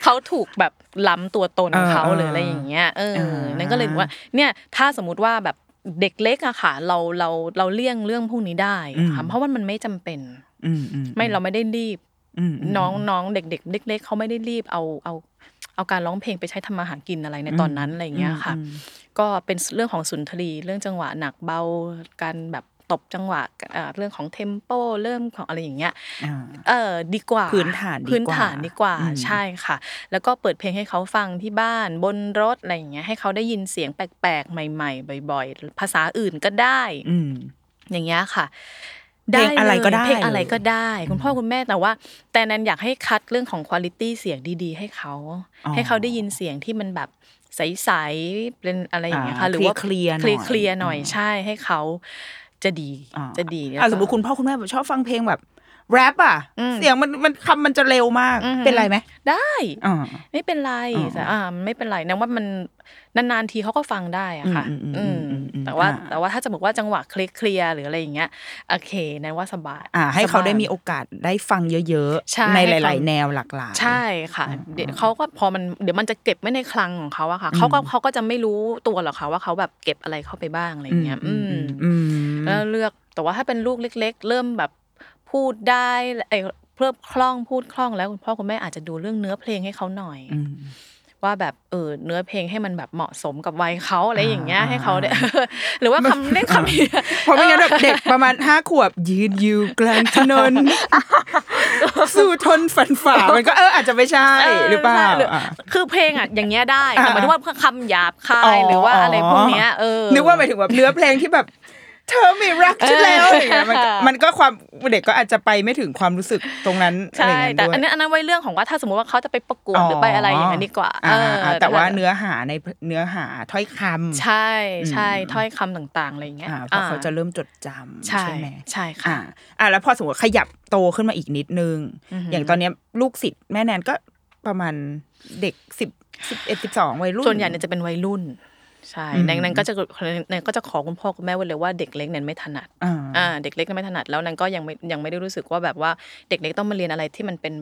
เขาถูกแบบล้ำตัวตนของเขาเออหรืออะไรอย่างเงี้ยเออเออนั่นก็เลยว่า เนี่ยถ้าสมมุติว่าแบบเด็กเล็กอะค่ะ เราเราเราเลี่ยงเรื่องพวกนี้ได้ค่ะเพราะว่ามันไม่จำเป็นอืมอืมไม่เราไม่ได้รีบอืมมน้องน้องเด็ก ๆ เล็ก ๆเขาไม่ได้รีบเอาเอา เอาการร้องเพลงไปใช้ทำมาหากินอะไรในตอนนั้นอะไรอย่างเงี้ยค่ะอืมก็เป็นเรื่องของสุนทรีย์เรื่องจังหวะหนักเบาการแบบตบจังหวะอ่าเรื่องของเทมโปเริ่มของอะไรอย่างเงี้ยอ่าเออดีกว่า พื้นฐานดีกว่าพื้นฐานดีกว่าอืมใช่ค่ะ แล้วก็เปิดเพลงให้เขาฟังที่บ้านบนรถอะไรอย่างเงี้ยให้เขาได้ยินเสียงแปลกๆ ใหม่ ๆ บ่อย ๆ ภาษาอื่นก็ได้อืมอย่างเงี้ยค่ะ เพลงอะไรก็ได้เพลงอะไรก็ได้ คุณพ่อคุณแม่แต่ว่า แต่แนันอยากให้คัดเรื่องของคุณภาพเสียงดีๆ ให้เขาอ๋อให้เขาได้ยินเสียงที่มันแบบใสๆเป็นอะไรอย่างเงี้ยค่ะอ่าหรือว่าเคลียร์ๆหน่อยเคลียร์ๆหน่อยใช่ให้เขาจะดีอ่าจะดีอะสมมติคุณพ่อคุณแม่แบบชอบฟังเพลงแบบ แรปอะอืมเสียงมันมันคำมันจะเร็วมากอืมเป็นไรไหมได้อ่าไม่เป็นไรอ๋อแต่อ่าไม่เป็นไรนะว่ามันนานๆทีเขาก็ฟังได้อะค่ะ อืมอืมอือืมมอืมอืมแต่ว่าอ่าแต่ว่าถ้าจะบอกว่าจังหวะเคลียร์ๆหรืออะไรอย่างเงี้ยโอเคนั่นว่าสบายอ่า ให้เขาสบยได้มีโอกาสได้ฟังเยอะใช่ๆในให้หเขาลาย ๆ แนวหลากหลายใช่ค่ะอ่าเดี๋ยวเขาก็พอมันเดี๋ยวมันจะเก็บไว้ในคลังของเขาอะค่ะเขาก็เขาก็จะไม่รู้ตัวหรอกค่ะว่าเขาแบบเก็บอะไรเข้าไปบ้างอะไรอย่างเงี้ย อืมอืมแล้วเลือกแต่ว่าถ้าเป็นลูกเล็ก ๆ เริ่มแบบ พูดได้ไอ้เพิ่มคล่องพูดคล่องแล้วคุณพ่อคุณแม่อาจจะดูเรื่องเนื้อเพลงให้เขาหน่อยอืมว่าแบบเออเนื้อเพลงให้มันแบบเหมาะสมกับวัยเขาอะไรอย่างเงี้ยอ่าให้เขาได้หรือว่าคำเล่นคำนี้เพราะไม่งั้นแบบเด็กประมาณห้าขวบยืนอยู่กลางถนนสู้ทนฝันฝ่ามันก็เอออาจจะไม่ใช่หรือเปล่าใช่หรืออะคือเพลงอะอย่างเงี้ยได้อ่าแต่หมายถึงว่าคำหยาบคาอ๋ยอหรือว่าอะไรพวกเนี้ยเออนึกว่าหมายถึงแบบเนื้อเพลงที่แบบ เธอไม่รักฉันแล้วอะไรอย่างเงี้ยมันก็มันก็ความเด็กก็อาจจะไปไม่ถึงความรู้สึกตรงนั้นอะไรใช่อย่างเงี้ยแต่ด้วยอันนั้นอันนั้นไว้เรื่องของว่าถ้าสมมติว่าเขาจะไปประกวดหรือไปอะไรอย่างนั้นดีกว่าอ่เอออ่าแต่ว่าเนื้อหาในเนื้อหาถ้อยคำใช่ใช่อืมถ้อยคำต่างๆอะไรอย่างเงี้ยอ่าเพราะเขาจะเริ่มจดจำใช่ใช่ไหมใช่ค่ะอ่าอ่าแล้วพอสมมติขยับโตขึ้นมาอีกนิดนึงอือหืออย่างตอนเนี้ยลูกศิษย์แม่แนนก็ประมาณเด็กสิบสิบเอ็ดสิบสองวัยรุ่นส่วนใหญ่เนี่ยจะเป็นวัยรุ่น ใช่อืมในนั้นก็จะในก็จะขอคุณพ่อคุณแม่ไว้เลยว่าเด็กเล็กเนี่ยไม่ถนัดอ่าอ่าเด็กเล็กเนี่ยไม่ถนัดแล้วนั้นก็ยังไม่ยังไม่ได้รู้สึกว่าแบบว่าเด็กเล็กต้องมาเรียนอะไรที่มันเป็น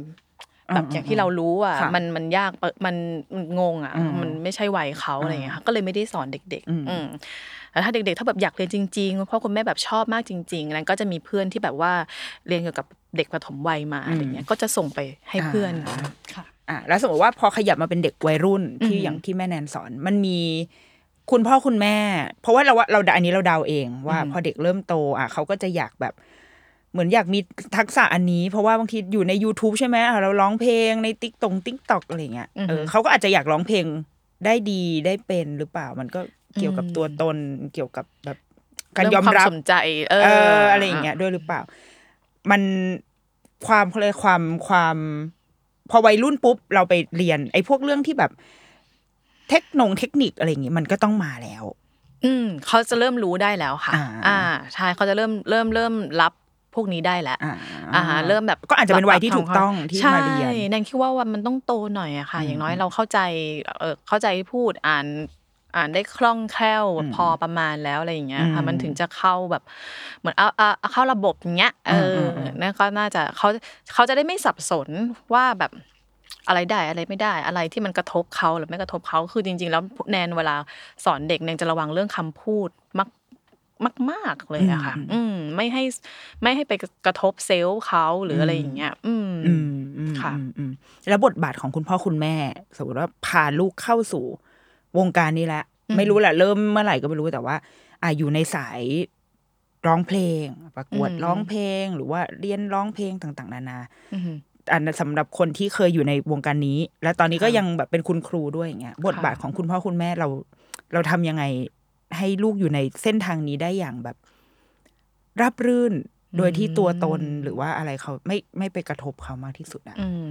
แบบอืมอย่างที่เรารู้อะค่ะมันมันยากปะมันมันงงอะอืมมันไม่ใช่วัยเขาอะไรอย่างเงี้ยค่ะก็เลยไม่ได้สอนเด็กอืมๆอืมแต่ถ้าเด็กๆ ถ้าแบบอยากเรียนจริงๆคุณพ่อคุณแม่แบบชอบมากจริง ๆ นั้นก็จะมีเพื่อนที่แบบว่าเรียนเกี่ยวกับเด็กปฐมวัยมาอะไรเงี้ยก็จะส่งไปให้เพื่อนอ่าค่ะอะแล้วสมมติว่าพอขยับมาเป็นเด็กวัยรุ่นที่อืมอย่างที่แม่แนนสอนมันมี คุณพ่อคุณแม่ เพราะว่าเราว่าเราอันนี้เราเดาเองว่าอืมพอเด็กเริ่มโต อะเขาก็จะอยากแบบ เหมือนอยากมีทักษะอันนี้ เพราะว่าบางทีอยู่ใน YouTube ใช่ไหมอะเราร้องเพลงในติ๊กตงติ๊กตอกอะไรเงี้ยเออเขาก็อาจจะอยากร้องเพลงได้ดีได้เป็นหรือเปล่า มันก็เกี่ยวกับตัวตนเกี่ยวกับแบบการยอมเควรับสนใจเออเออ อะไรอย่างเงี้ยด้วยหรือเปล่า มันความเขาเลยกความความ พอวัยรุ่นปุ๊บเราไปเรียน ไอ้พวกเรื่องที่แบบ เทคโนงเทคนิคอะไรอย่างงี้มันก็ต้องมาแล้ว อืมเขาจะเริ่มรู้ได้แล้วค่ะ อ่าอ่าใช่เขาจะเริ่มเริ่มเริ่มรับพวกนี้ได้แล้วอ่าอ่าฮะเริ่มแบบก็อาจจะเป็นวัยที่ถูกต้องที่มาเรียนใช่แนนคิดว่าวันมันต้องโตหน่อยอะค่ะอืมอย่างน้อยเราเข้าใจเออเข้าใจพูดอ่านอ่านได้คล่องแคล่วอืมพอประมาณแล้วอะไรอย่างเงี้ยค่ะอืมมันถึงจะเข้าแบบเหมือนเอาเอาเอาเข้าระบบอย่างเงี้ยเอออมอืมนั่นก็น่าจะเขาเขาจะได้ไม่สับสนว่าแบบ อะไรได้อะไรไม่ได้อะไรที่มันกระทบเขาหรือไม่กระทบเขาคือจริง ๆ แล้วแนนเวลาสอนเด็กแนนจะระวังเรื่องคำพูดมากมากๆเลยอะค่ะ อืม ไม่ให้ไม่ให้ไปกระทบเซลล์เขาหรืออะไรอย่างเงี้ย อืมอืมอืมค่ะอืมอืมแล้วบทบาทของคุณพ่อคุณแม่ สมมติว่าพาลูกเข้าสู่วงการนี้แล้วอืมไม่รู้แหละเริ่มเมื่อไหร่ก็ไม่รู้แต่ว่าอ่าอยู่ในสายร้องเพลง ประกวดร้องเพลง หรือว่าเรียนร้องเพลงต่าง ๆ นานา อืมอันนั้นสำหรับคนที่เคยอยู่ในวงการนี้ และตอนนี้ก็ค่ะยังแบบเป็นคุณครูด้วยอย่างเงี้ยบทบาทค่ะของคุณพ่อคุณแม่เรา เราทำยังไงให้ลูกอยู่ในเส้นทางนี้ได้อย่างแบบราบรื่นโดยที่ตัวตนหรือว่าอะไรเขาไม่ไม่ไปกระทบเขามากที่สุดอะอืม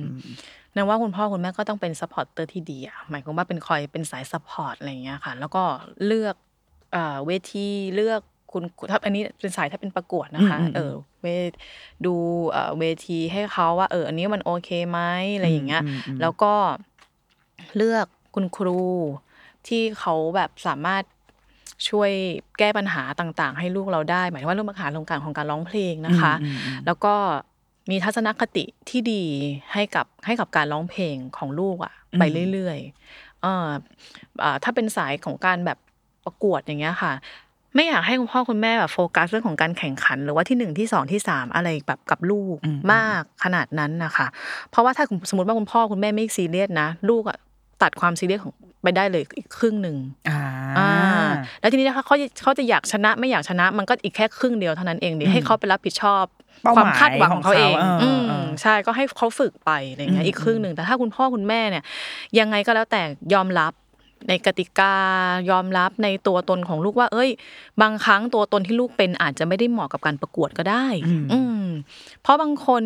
นั่นว่าคุณพ่อคุณแม่ก็ต้องเป็น supporter ที่ดีอะหมายความว่าเป็นคอยเป็นสาย support อะไรอย่างเงี้ยค่ะ แล้วก็เลือกเอ่อเวทีเลือก คุณถ้าอันนี้เป็นสายถ้าเป็นประกวดนะคะอืมอืมเออเวดูเอ่อเวทีให้เขาว่า เออ อันนี้มันโอเคไหมอะไรอย่างเงี้ยอืมอืมแล้วก็เลือกคุณครูที่เขาแบบสามารถช่วยแก้ปัญหาต่างๆ ให้ลูกเราได้ หมายถึงว่าเรื่องปัญหาเรื่องการของการร้องเพลงนะคะอืมอืมอืมแล้วก็มีทัศนคติที่ดีให้กับให้กับการร้องเพลงของลูกอะอืมไปเรื่อยๆเอ่ออ่าถ้าเป็นสายของการแบบประกวดอย่างเงี้ยค่ะ ไม่อยากให้คุณพ่อคุณแม่แบบโฟกัสเรื่องของการแข่งขัน หรือว่าที่หนึ่งที่สองที่สามอะไรแบบกับลูกอืมมากขนาดนั้นนะคะเพราะว่าถ้าสมมติว่าคุณพ่อคุณแม่ไม่ซีเรียสนะ ลูกอะตัดความซีเรียสของไปได้เลยอีกครึ่งหนึ่งอ่าอ่าแล้วทีนี้ถ้าเขาเขาจะอยากชนะไม่อยากชนะ มันก็อีกแค่ครึ่งเดียวเท่านั้นเองดิให้เขาไปรับผิดชอบเป้าหมายความคาดหวังของเขาเองของเขาเอออืมเออใช่ก็ให้เขาฝึกไปอะไรอย่างเงี้อืยมอีกครึ่งหนึ่งแต่ถ้าคุณพ่อคุณแม่เนี่ย ยังไงก็แล้วแต่ยอมรับ ในกติกายอมรับในตัวตนของลูกว่า เอ้ย บางครั้งตัวตนที่ลูกเป็นอาจจะไม่ได้เหมาะกับการประกวดก็ได้ อืมเพราะบางคน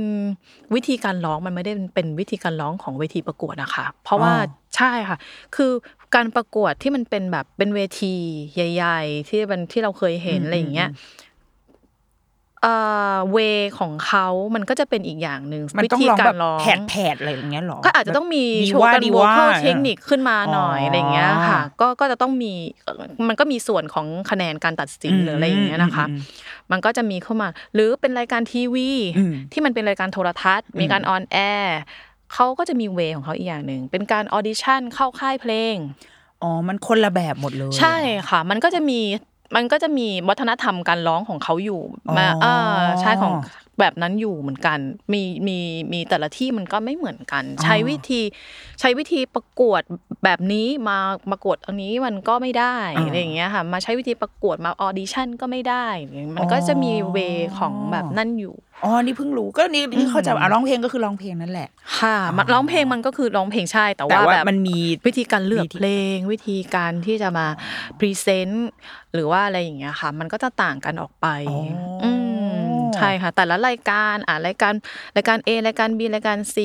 วิธีการร้องมันไม่ได้เป็นวิธีการร้องของเวทีประกวดอะค่ะเพราะว่าอ๋อใช่ค่ะ คือการประกวดที่มันเป็นแบบเป็นเวทีใหญ่ ๆ ที่มันที่เราเคยเห็นอะไรอย่างเงี้ย เอ่อเวของเขามันก็จะเป็นอีกอย่างหนึ่งมันวิต้องธีร้องกาแบรบร้องแผดแผดอะไรอย่างเงี้ยหรอก็อาจจะต้องมีดีโชว์ว่ากันดีโวว่าคอลเทคนิคขึ้นมาหน่อยอ๋อออะไรอย่างเงี้ยค่ะ ก็ก็จะต้องมีเอ่อมันก็มีส่วนของคะแนนการตัดสินอืมหรืออะไรอย่างเงี้ยนะคะอืมมันก็จะมีเข้ามา หรือเป็นรายการทีวีอืมที่มันเป็นรายการโทรทัศน์ มีการ on air เขาก็จะมี way ของเขาอีกอย่างหนึ่งเป็นการ audition เข้าค่ายเพลงอ๋อ มันคนละแบบหมดเลย ใช่ค่ะ มันก็จะมี มันก็จะมีวัฒนธรรมการร้องของเขาอยู่อ๋อมาเออใช่ของ แบบนั้นอยู่เหมือนกัน มีมีมีแต่ละที่มันก็ไม่เหมือนกัน ใช้วิธีใช้วิธีประกวดแบบนี้มาประกวดอันนี้มันก็ไม่ได้อ่าอะไรอย่างเงี้ยค่ะ มาใช้วิธีประกวดมา audition ก็ไม่ได้ มันก็จะมี way ของแบบนั่นอยู่อ๋อ นี่เพิ่งรู้ ก็นี่นี่เข้าใจว่าอะร้องเพลงก็คือร้องเพลงนั่นแหละ ค่ะ มันร้องเพลงมันก็คือร้องเพลงใช่ แต่แต่ว่าว่าแบบมันมีวิธีการเลือกวิธีเพลง วิธีการที่จะมา present หรือว่าอะไรอย่างเงี้ยค่ะ มันก็จะต่างกันออกไปอ๋อออืม ใช่ค่ะ แต่ละรายการอ่ารายการรายการ A รายการ B รายการ C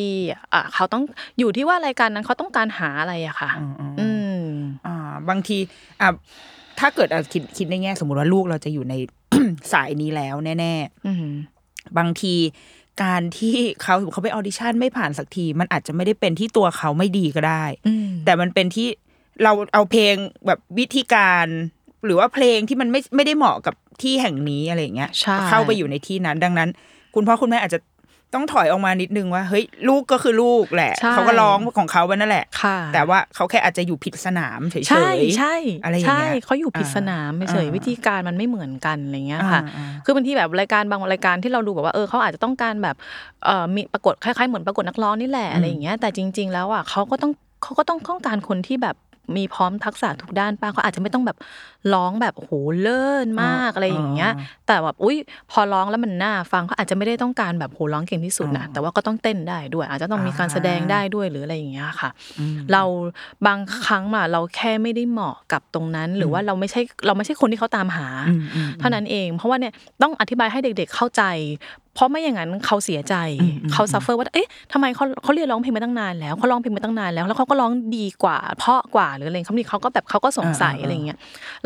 อะเขาต้องอยู่ที่ว่ารายการนั้นเขาต้องการหาอะไรอะค่ะ อืมอืมอืมอ่าบางทีอะถ้าเกิดอะคิดคิดในแง่สมมติว่าลูกเราจะอยู่ในสายนี้แล้วแน่อืมๆบางทีการที่เขาเขาไปออดิชั่นไม่ผ่านสักที มันอาจจะไม่ได้เป็นที่ตัวเขาไม่ดีก็ได้อืมแต่มันเป็นที่เราเอาเพลงแบบวิธีการ หรือว่าเพลงที่มันไม่ไม่ได้เหมาะกับ ที่แห่งนี้อะไรอย่างเงี้ยใช่เข้าไปอยู่ในที่นั้น ดังนั้น คุณพ่อคุณแม่อาจจะต้องถอยออกมานิดนึงว่าเฮ้ยลูกก็คือลูกแหละใช่เขาก็ร้องของเขาไปนั่นแหละค่ะแต่ว่าเขาแค่อาจจะอยู่ผิดสนามเฉยๆใช่ใช่อะไรอย่างใช่เงี้ยเขาอยู่ผิดอ่าสนามเฉยอ่าๆวิธีการมันไม่เหมือนกันอะไรเงี้ยค่ะอ่าอ่าคือบางทีแบบรายการบางรายการที่เราดูแบบว่าเออเขาอาจจะต้องการแบบเอ่อมีประกวดคล้ายๆเหมือนประกวดนักร้องนี่แหละอะไรอย่างเงี้ยแต่จริง ๆ แล้วอะเขาก็ต้องเขาก็ต้องต้องการคนที่แบบมีพร้อมทักษะทุกด้านป้าเขาอาจจะไม่ต้องแบบ ร้องแบบโหเลิศมากอะไรอย่างเงี้ย แต่แบบอุ้ยพอร้องแล้วมันน่าฟังเขาอาจจะไม่ได้ต้องการแบบโหร้องเก่งที่สุดนะแต่ว่าก็ต้องเต้นได้ด้วย อาจจะต้องมีการแสดงได้ด้วยหรืออะไรอย่างเงี้ยค่ะ เราบางครั้งอะเราแค่ไม่ได้เหมาะกับตรงนั้น หรือว่าเราไม่ใช่เราไม่ใช่คนที่เขาตามหาอืมอืมเท่านั้นเอง เพราะว่าเนี่ยต้องอธิบายให้เด็ก ๆเข้าใจเพราะไม่อย่างนั้นเขาเสียใจอืมอืมเขา suffer ว่าเอ๊ะทำไมเขาเขาเรียนร้องเพลงมาตั้งนานแล้วเขาร้องเพลงมาตั้งนานแล้วแล้วเขาก็ร้องดีกว่าเพราะกว่าหรืออะไรเขาเขาก็แบบเขาก็สงสัยอะไรอย่างเงี้ย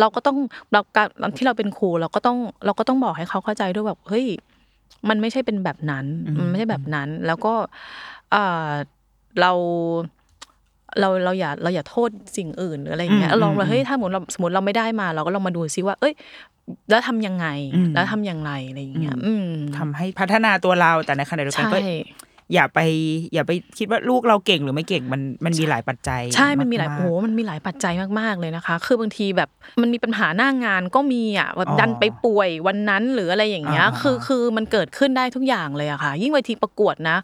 เราก็ต้องเราการที่เราเป็นครูเราก็ต้องเราก็ต้องบอกให้เขาเข้าใจด้วยแบบเฮ้ยมันไม่ใช่เป็นแบบนั้น มันไม่ใช่แบบนั้น แล้วก็เอ่อเราเราเราอย่าเราอย่าโทษสิ่งอื่นหรืออะไรอย่างเงี้ยอืมลองว่าอืมเฮ้ยถ้าสมมติเราสมมติเราไม่ได้มา เราก็ลองมาดูซิว่า เอ้ย แล้วทำยังไงอืมแล้วทำอย่างไรอะไรอย่างเงี้ยอืมทำให้พัฒนาตัวเราแต่ในขณะเดียวกันใช่ก็ อย่าไปอย่าไปคิดว่าลูกเราเก่งหรือไม่เก่งมันมันมีหลายปัจจัย ใช่มันมีหลายกๆโอ้โหมันมีหลายปัจจัยมากๆเลยนะคะ คือบางทีแบบมันมีปัญหาหน้างานก็มีอะแบบอ๋อดันไปป่วยวันนั้นหรืออะไรอย่างเงี้ยอ่าคือคือมันเกิดขึ้นได้ทุกอย่างเลยอะค่ะ ยิ่งเวทีประกวดนะ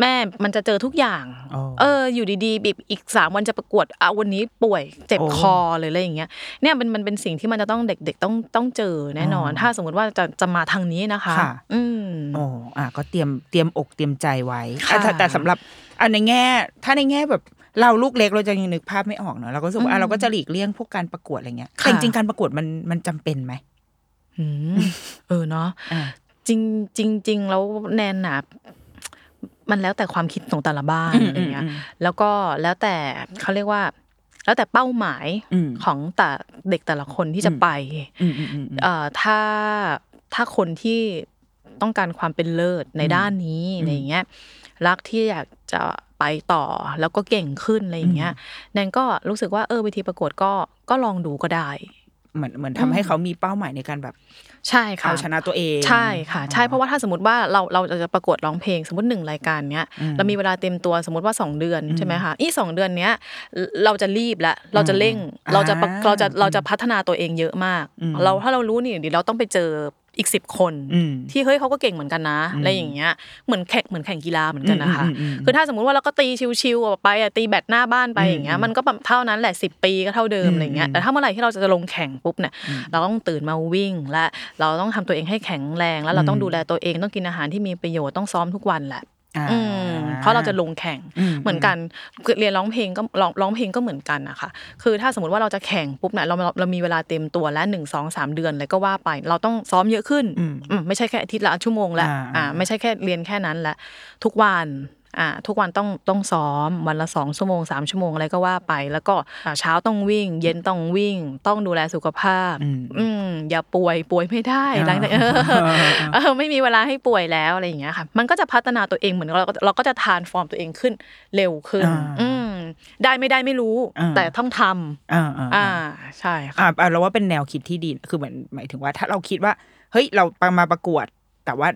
แม่มันจะเจอทุกอย่างอ๋อเออ อยู่ดีๆแบบอีกสามวันจะประกวดเอาวันนี้ป่วยเจ็บโอ้คอหรืออะไรอย่างเงี้ย เนี่ยมันมันเป็นสิ่งที่มันจะต้องเด็กๆต้องต้องเจอแน่นอนอ๋อถ้าสมมติว่าจะจะมาทางนี้นะคะค่ะอืมโอ้อะก็เตรียมเตรียมอกเตรียมใจไว้ค่ะอะแต่แต่สำหรับอันในแง่ ถ้าในแง่แบบเราลูกเล็กเราจะยังนึกภาพไม่ออกเนอะเราก็รู้สึกว่าอะเราก็จะหลีกเลี่ยงพวกการประกวดอะไรเงี้ยแต่จริงๆการประกวดมันมันจำเป็นไหมอืมเออเนาะอ่าจริงจริงจริงแล้วแนนนะ มันแล้วแต่ความคิดของแต่ละบ้านอืมอะไรเงี้ยอืมแล้วก็แล้วแต่เขาเรียกว่า แล้วแต่เป้าหมายอืมของแต่เด็กแต่ละคนที่จะไปอืมอืมอืมอืมเอ่อถ้าถ้าคนที่ต้องการความเป็นเลิศในด้านนี้อะไรอย่างเงี้ยรักที่อยากจะไปต่อแล้วก็เก่งขึ้นอะไรอย่างเงี้ยแนนก็รู้สึกว่าเออเวทีประกวดก็ก็ลองดูก็ได้ เหมือนเหมือนทำให้เขามีเป้าหมายในการแบบ ใช่ค่ะเอาชนะตัวเองใช่ค่ะ ใช่เพราะว่าถ้าสมมติว่าเราเราจะประกวดร้องเพลงสมมติหนึ่งรายการเนี้ยอืมเรามีเวลาเต็มตัวสมมติว่า 2 เดือนใช่ไหมคะอีสองเดือนเนี้ยเราจะรีบแล้วเราจะเร่งอ่าเราจะประเราจะเราจะพัฒนาตัวเองเยอะมากอืมเราถ้าเรารู้นี่เดี๋ยวเราต้องไปเจอ อีกสิบคนอืมที่เฮ้ยเขาก็เก่งเหมือนกันนะอะไรอย่างเงี้ยเหมือนแข่งเหมือนแข่งกีฬาเหมือนกันนะคะอืมอืมอืมคือถ้าสมมุติว่าเราก็ตีชิวๆออกไปอะตีแบตหน้าบ้านไปอืมอย่างเงี้ยมันก็แบบเท่านั้นแหละสิปีก็เท่าเดิมอืมอะไรเงี้ยอืมแต่ถ้าเมื่อไหร่ที่เราจะลงแข่งปุ๊บเนี่ยเราต้องตื่นมาวิ่งและเราต้องทำตัวเองให้แข็งแรง แล้วเราต้องดูแลตัวเองต้องกินอาหารที่มีประโยชน์ต้องซ้อมทุกวันแหละอ่าอืม เพราะเราจะลงแข่งอืมเหมือนกันเรียนร้องเพลงก็ร้องร้องเพลงก็เหมือนกันนะคะคือถ้าสมมติว่าเราจะแข่งปุ๊บเนี่ยเราเราเรามีเวลาเต็มตัวแล้วหนึ่งสองสามเดือนเลยก็ว่าไป เราต้องซ้อมเยอะขึ้นอืมอืมไม่ใช่แค่อาทิตย์ละชั่วโมงละอ่าอ่าไม่ใช่แค่เรียนแค่นั้นละทุกวันอ่า ทุกวันต้องต้องซ้อมวันละสองชั่วโมงสามชั่วโมงอะไรก็ว่าไป แล้วก็อ่าเช้าต้องวิ่ง เย็นต้องวิ่ง ต้องดูแลสุขภาพอืมอืมอย่าป่วยป่วยไม่ได้อ่าหลังจากเออเออไม่มีเวลาให้ป่วยแล้วอะไรอย่างเงี้ยค่ะมันก็จะพัฒนาตัวเองเหมือนเราก็เราก็จะทานฟอร์มตัวเองขึ้นเร็วขึ้นอ่าอืมได้ไม่ได้ไม่รู้อ่าแต่ต้องทำอ่าอ่าอ่าใช่ค่ะอ่าอ่าเราว่าเป็นแนวคิดที่ดีคือเหมือนหมายถึงว่า ถ้าเราคิดว่า เฮ้ยเรามาประกวด แต่ว่า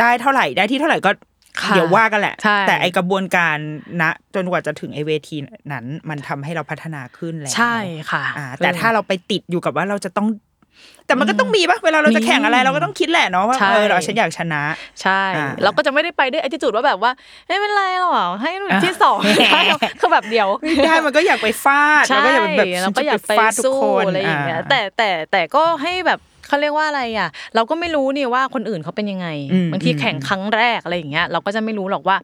ได้เท่าไหร่ได้ที่เท่าไหร่ก็ค่ะ เดี๋ยวว่ากันแหละใช่แต่ไอกระบวนการณจนกว่าจะถึงไอเวทีนั้น มันทำให้เราพัฒนาขึ้นแล้วใช่ค่ะอ่าแต่ถ้าเราไปติดอยู่กับว่าเราจะต้องแต่มันก็ต้องมีปะเวลาเราจะแข่งอะไรเราก็ต้องคิดแหละเนาะว่าใช่เออเราฉันอยากชนะ ใช่อ่าเราก็จะไม่ได้ไปด้วยไอ้ที่จุดว่าแบบว่าไม่เป็นไรหรอกให้ที่สองอ่าคือแบบเดียวไม่ได้มันก็อยากไปฟาดใช่เราก็อยากแบบเราก็อยากไปฟาดทุกสู้คนอะไรอย่างเงี้ยาแต่แต่แต่ก็ให้แบบ เขาเรียกว่าอะไรอะ เราก็ไม่รู้นี่ว่าคนอื่นเขาเป็นยังไงอืมบางทีอืมแข่งครั้งแรกอะไรอย่างเงี้ย เราก็จะไม่รู้หรอกว่า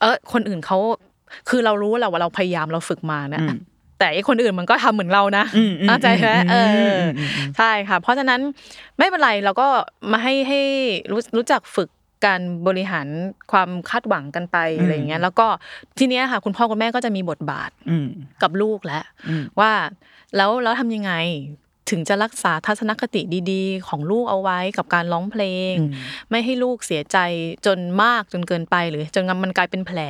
เออคนอื่นเขาคือเรารู้แหละว่าเราพยายามเราฝึกมานะอืมแต่ไอ้คนอื่นมันก็ทำเหมือนเรานะอืมอืมเข้าใจไหมเอออมอืมอืมใช่ค่ะ เพราะฉะนั้นไม่เป็นไรเราก็มาให้ให้รู้รู้จักฝึกการบริหารความคาดหวังกันไปอะไรอย่างเงี้ย แล้วก็ทีเนี้ยค่ะ คุณพ่อคุณแม่ก็จะมีบทบาทอืมกับลูกแล้วอืมว่าแล้วแล้วทำยังไง ถึงจะรักษาทัศนคติดีๆ ของลูกเอาไว้กับการร้องเพลง ไม่ให้ลูกเสียใจจนมากจนเกินไปหรือจนมันกลายเป็นแผล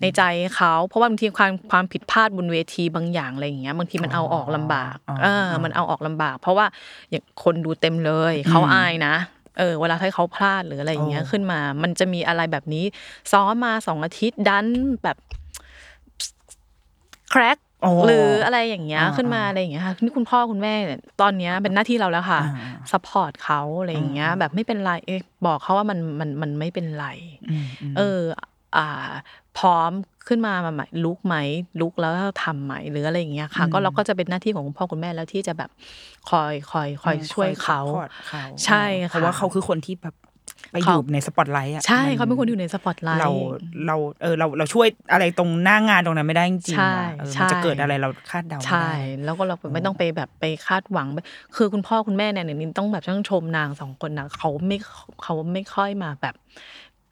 ในใจเขาเพราะว่าบางทีความความผิดพลาดบนเวทีบางอย่างอะไรอย่างเงี้ยบางทีมันเอาออกลำบากอ๋อเออมันเอาออกลำบาก เพราะว่าอย่างคนดูเต็มเลยเขาอายนะเออเวลาที่เขาพลาดหรืออะไรอย่างเงี้ยโอ้ขึ้นมา มันจะมีอะไรแบบนี้ซ้อมมาสองอาทิตย์ดันแบบ crack โอ้ หรืออะไรอย่างเงี้ยอ่าขึ้นมาอะไรอย่างเงี้ยค่ะนี่คุณพ่อคุณแม่เนี่ยตอนเนี้ยเป็นหน้าที่เราแล้วค่ะอ่า support เขาอะไรอย่างเงี้ย แบบไม่เป็นไรเอ๊ะบอกเขาว่ามันมันมันไม่เป็นไรเออ อ่า พร้อมขึ้นมามาใหม่ลุกไหมลุกแล้วทำไหมหรืออะไรอย่างเงี้ยค่ะ ก็เราก็จะเป็นหน้าที่ของคุณพ่อคุณแม่แล้วที่จะแบบคอยคอยคอยช่วยเขา support เขาใช่ค่ะเพราะว่าเขาคือคนที่แบบ ไปอเขายู่ในสปอตไลท์อะใช่มัเขาเป็นคนอยู่ในสปอตไลท์เราเราเออเราเราช่วยอะไรตรงหน้างานตรงนั้นไม่ได้จริงๆใช่อะเออใช่มันจะเกิดอะไรเราคาดเดาไม่ใช่ได้แล้วก็เราไม่ต้องไปแบบไปคาดหวัง คือคุณพ่อคุณแม่เนี่ยนินต้องแบบต้องชมนางสองคนนะเขาไม่เขาไม่ค่อยมาแบบ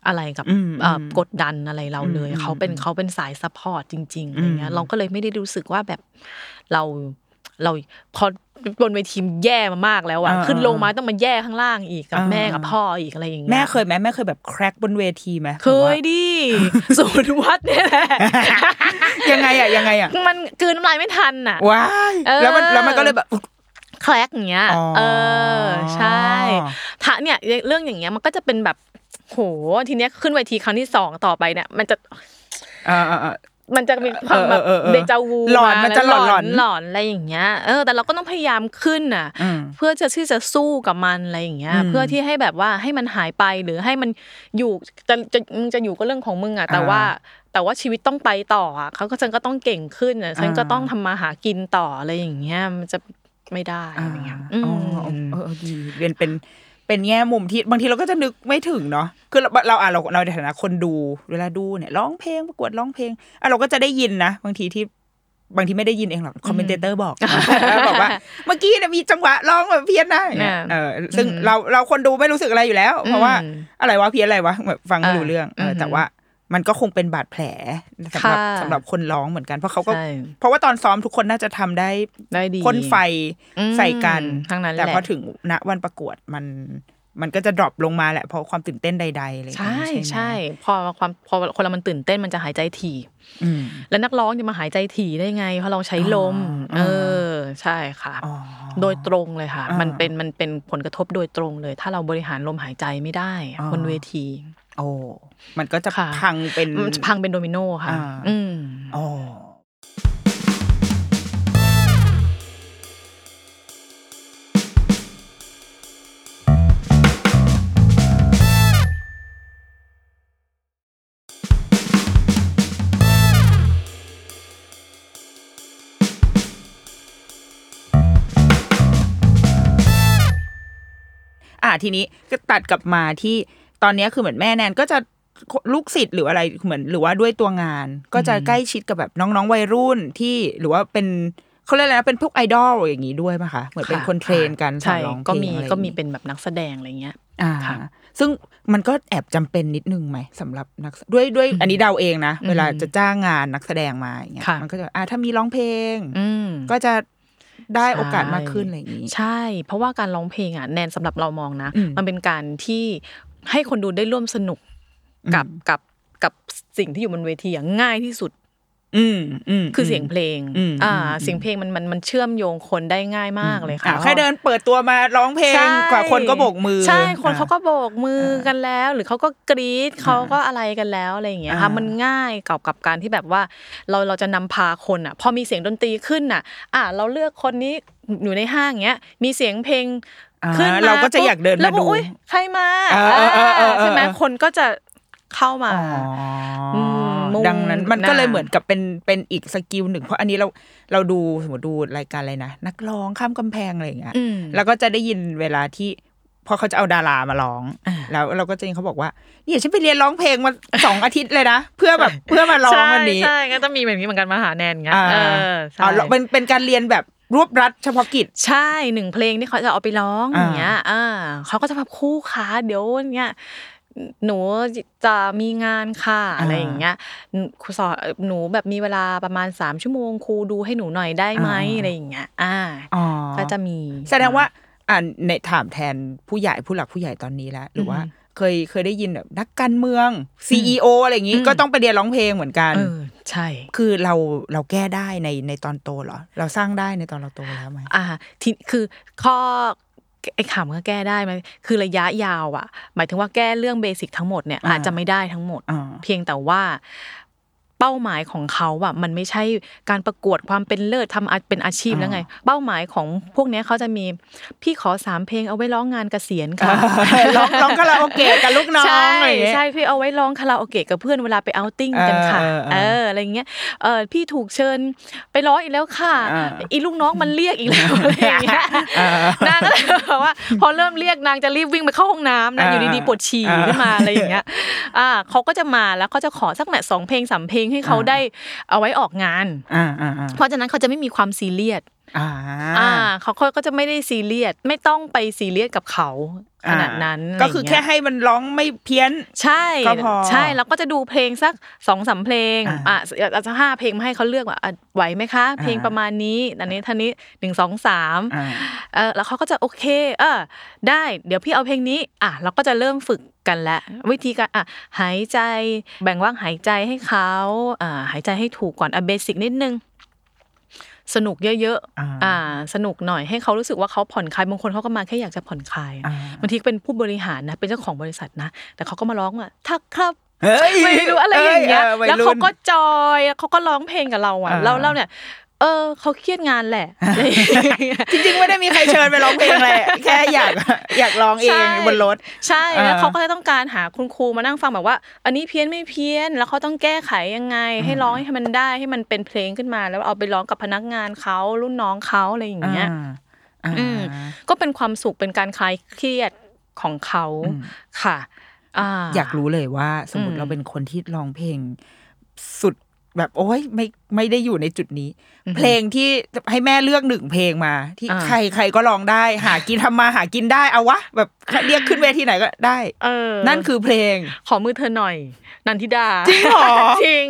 อะไรกับอืมเอ่ออืมกดดันอะไรเราเลยอืมเขาเป็นอืมเขาเป็นสายซัพพอร์ตจริงๆอะไรเงี้อืยมเราก็เลยไม่ได้รู้สึกว่าแบบเราเราพอ บนเวทีมแย่มามากแล้วอะอ่าขึ้นลงมาต้องมาแย่ข้างล่างอีกกับอ่าแม่กับพ่ออีกอะไรอย่างเงี้ยแม่เคยไหมแม่เคยแบบแครกบนเวทีไหมเคยดิศูนย์วัดเนี่ยแหละยังไงอะยังไงอะมันกลืนน้ำลายไม่ทันอะว้ายเออแล้วมันแล้วมันก็เลยแบบแคลกอย่างเงี้ยอ๋อเออใช่ถ้าเนี่ยเรื่องอย่างเงี้ยมันก็จะเป็นแบบโหทีเนี้ยขึ้นเวทีครั้งที่สองต่อไปเนี่ย มันจะอ่าอ่าอ่า มันจะมีความแบบเออเออเออเดจาวูหลอนมันจะหลอนหลอนหลอนอะไรอย่างเงี้ยเออแต่เราก็ต้องพยายามขึ้นน่ะอืมเพื่อจะที่จะสู้กับมันอะไรอย่างเงี้ยอืมเพื่อที่ให้แบบว่าให้มันหายไปหรือให้มันอยู่จะจะมึงจะอยู่ก็เรื่องของมึงอะ แต่อ่าว่าแต่ว่าชีวิตต้องไปต่ออะเขาก็ฉันก็ต้องเก่งขึ้นอะฉันก็อ่าต้องทำมาหากินต่ออะไรอย่างเงี้ยมันจะไม่ได้อะไรเงี้ยอ๋อมเออเออดีเป็นเป็น เป็นแง่มุมที่บางทีเราก็จะนึกไม่ถึงเนาะคือเราเราอะเราเราในฐานะคนดู เวลาดูเนี่ยร้องเพลงประกวดร้องเพลงอะเราก็จะได้ยินนะบางทีที่บางทีไม่ได้ยินเองหรอกคอมเมนเตอร์บอกบอกว่า เมื่อกี้เนี่ยมีจังหวะร้องแบบเพี้ยนนะอย่างเงี้ยเออซึ่งเราเราคนดูไม่รู้สึกอะไรอยู่แล้ว เพราะว่าอืมอะไรวะเพี้ยนอะไรวะแบบฟังไม่รู้อ่าเรื่องเอออมแต่ว่า มันก็คงเป็นบาดแผลสำหรับค่ะสำหรับคนร้องเหมือนกัน เพราะเขาก็ใช่เพราะว่าตอนซ้อมทุกคนน่าจะทำได้ได้ดีพ่นไฟอืมใส่กันทั้งนั้นแหละแต่พอถึงณวันประกวดมันมันก็จะ drop ลงมาแหละเพราะความตื่นเต้นใดๆอะไรอย่างใช่เงี้ยใช่ไหมพอความพอคนเรามันตื่นเต้นมันจะหายใจถี่อืมแล้วนักร้องจะมาหายใจถี่ได้ไง เพราะเราใช้ลมอ๋อเออ ใช่ค่ะอ๋อโดยตรงเลยค่ะอ่ามัมันเป็นมันเป็นผลกระทบโดยตรงเลย ถ้าเราบริหารลมหายใจไม่ได้อะอ๋อบนเวที โอ้มันก็จะค่ะพังเป็นมันจะพังเป็นโดมิโนค่ะอ่าอืมอ๋ออะทีนี้ก็ตัดกลับมาที่ ตอนเนี้ยคือเหมือนแม่แนนก็จะลูกศิษย์หรืออะไรเหมือนหรือว่าด้วยตัวงาน ก็จะใกล้ชิดกับแบบน้องๆวัยรุ่นที่หรือว่าเป็นเขาเรียกอะไรนะเป็นพวกไอดอลอย่างนี้ด้วยป่ะคะเหมือนเป็นคนเทรนกันสอใช่นร้องเพลงก็มีอะไรอย่างก็มีงี้เป็นแบบนักแสดงอะไรเงี้ยอ่าค่ะซึ่งมันก็แอบจำเป็นนิดนึงไหมสำหรับนักด้วยด้วยอันนี้เดาเองนะ เวลาจะจ้างงานนักแสดงมาอย่างเงี้ยค่ะมันก็จะอ่าถ้ามีร้องเพลงอืมก็จะได้โอกาสมากขึ้นอะไรอย่างนี้ ใช่ เพราะว่าการร้องเพลงอะแนนสำหรับเรามองนะอืมมันเป็นการที่ ให้คนดูได้ร่วมสนุกกับอืมกับกับสิ่งที่อยู่บนเวทีอย่างง่ายที่สุด อืมอืมคือเสียงเพลงอืมอ่าอืมเสียงเพลงมันมันมันเชื่อมโยงคนได้ง่ายมากเลยอะค่ะแค่เดินเปิดตัวมาร้องเพลงใช่กว่าคนก็โบกมือ ใช่คนอะเขาก็โบกมือกันแล้ว หรือเขาก็กรี๊ดเขาก็อะไรกันแล้วอะไรอย่างเงี้ยค่ะอ่ามัมันง่ายกับกับการที่แบบว่า เราเราจะนำพาคนอะ พอมีเสียงดนตรีขึ้นอะ อะเราเลือกคนนี้อยู่ในห้างเงี้ย มีเสียงเพลงอ่า ขึ้นมาเราก็จะอยากเดินแล้วมาดูอุ๊ยใครมาเออเออเออเออใช่ไหมคนก็จะเข้ามาอ๋อมมุ่งดังนั้นมันก็เลยหน้าเหมือนกับเป็นเป็นอีกสกิลหนึ่ง เพราะอันนี้เราเราดูสมมติดูรายการอะไรนะ นักร้องข้ามกำแพงอะไรอย่างเงี้ยอืมแล้วก็จะได้ยินเวลาที่พอเขาจะเอาดารามาร้อง แล้วเราก็จะยินเขาบอกว่าเนี่ยฉันไปเรียนร้องเพลงมาสองอาทิตย์เลยนะเพื่อแบบเพื่อมาร้องวันนี้ใช่ใช่ก็จะมีแบบนี้เหมือนกันมาหาแนนเงี้ยอ่าเออใช่อ๋อเป็นเป็นการเรียนแบบ รวบรัดเฉพาะกิจ ใช่หนึ่งเพลงที่เขาจะเอาไปร้องอ่าอย่างเงี้ยอ่าเขาก็จะแบบคู่ขาเดี๋ยวเนี้ยหนูจะมีงานค่ะอะไรอย่างเงี้ยครูสอนหนูแบบมีเวลาประมาณสามชั่วโมงครูดูให้หนูหน่อยได้ไหมอ่าอะไรอย่างเงี้ย อ่าอ๋อก็จะมี แสดงว่าอ่าในถามแทนผู้ใหญ่ผู้หลักผู้ใหญ่ตอนนี้แล้วหรือว่าอืม เคยเคยได้ยินแบบนักการเมือง CEO อะไรอย่างงี้อืมก็ต้องไปเรียนร้องเพลงเหมือนกันเออใช่ คือเราเราแก้ได้ในในตอนโตเหรอ เราสร้างได้ในตอนเราโตแล้วไหมอ่าที่คือข้อไอ้ขำก็แก้ได้ไหมคือระยะยาวอะ หมายถึงว่าแก้เรื่องเบสิกทั้งหมดเนี่ยอ่าอาจจะไม่ได้ทั้งหมดอ่าเพียงแต่ว่า เป้าหมายของเขาอะมันไม่ใช่การประกวดความเป็นเลิศทำอาเป็นอาชีพแล้วไง เป้าหมายของพวกเนี้ยเขาจะมีพี่ขอสามเพลงเอาไว้ร้องงานเกษียณค่ะร้องร้องคาราโอเกะกับลูกน้องใช่อะไรอย่างเงี้ยใช่พี่เอาไว้ร้องคาราโอเกะกับเพื่อนเวลาไปเอาท์ติ้งกันค่ะเออเออเอออะไรอย่างเงี้ยเออพี่ถูกเชิญไปร้องอีกแล้วค่ะอ่าอีลูกน้องมันเรียกอีกแล้วอะไรอย่างเงี้ยเออนางก็เลยแบบว่า พอเริ่มเรียกนางจะรีบวิ่งไปเข้าห้องน้ำนะอ่าอยู่ดีๆปวดฉี่อ่าขึ้นมาอะไรอย่างเงี้ยอ่าเขาก็จะมาแล้วเขาจะขอสักแหน่สองเพลงสามเพลงให้เขาอ่าได้เอาไว้ออกงานอ่าอ่าอ่าเพราะฉะนั้นเขาจะไม่มีความซีเรียสอ่าอ่าเขาก็จะไม่ได้ซีเรียสไม่ต้องไปซีเรียสกับเขาขนาดนั้น ก็คืออะไรแค่ย่างเงี้ยให้มันร้องไม่เพี้ยน ใช่ก็พอใช่แล้วก็จะดูเพลงสักสองสามเพลงอ่าอะอาจจะห้าเพลงมาให้เขาเลือกว่าอะไหวไหมคะ เพลงอ่าประมาณนี้อันนี้ท่านี้หนึ่งสองสามอ่าเออแล้วเขาก็จะโอเค เออได้ เดี๋ยวพี่เอาเพลงนี้อะเราก็จะเริ่มฝึก กันแล้ววิธีการอะหายใจแบ่งว่างหายใจให้เขาอ่าหายใจให้ถูกก่อนอะเบสิกนิดนึงสนุกเยอะอ่าๆอ่า สนุกหน่อยให้เขารู้สึกว่าเขาผ่อนคลายบางคนเขาก็มาแค่อยากจะผ่อนคลายอ่าบางทีเป็นผู้บริหารนะ เป็นเจ้าของบริษัทนะ แต่เขาก็มาร้องว่าทักครับเฮ้ยไม่รู้อะไรอย่างเงี้ยวัแล้วเขารุ่นก็จอยแล้วเขาก็ร้องเพลงกับเราอะอ่าเราเราเนี่ย เออเขาเครียดงานแหละอะไรอย่างเงี้ยจริงๆ ไม่ได้มีใครเชิญไปร้องเพลงเลยแค่อยากอยากร้องเองใช่บนรถ ใช่แล้วอ่าเขาก็จะต้องการหาคุณครูมานั่งฟังแบบว่า อันนี้เพี้ยนไม่เพี้ยน แล้วเขาต้องแก้ไขยังไง ให้ร้องให้มันได้ให้มันเป็นเพลงขึ้นมา แล้วเอาไปร้องกับพนักงานเขารุ่นน้องเขาอะไรอย่างเงี้ยอ่าอืมก็เป็นความสุขเป็นการคลายเครียดของเขาอืมค่ะอ่าอยากรู้เลยว่า สมมอืติมเราเป็นคนที่ร้องเพลงสุด แบบโอ้ยไม่ไม่ได้อยู่ในจุดนี้ เพลงที่ให้แม่เลือกหนึ่งเพลงมา ที่อ่าใครใครก็ร้องได้ หากินทำมาหากินได้เอาวะแบบเรียกขึ้นเวทีไหนก็ได้ เออ นั่นคือเพลง ขอมือเธอหน่อย นันทิดาจริงเหรอจริง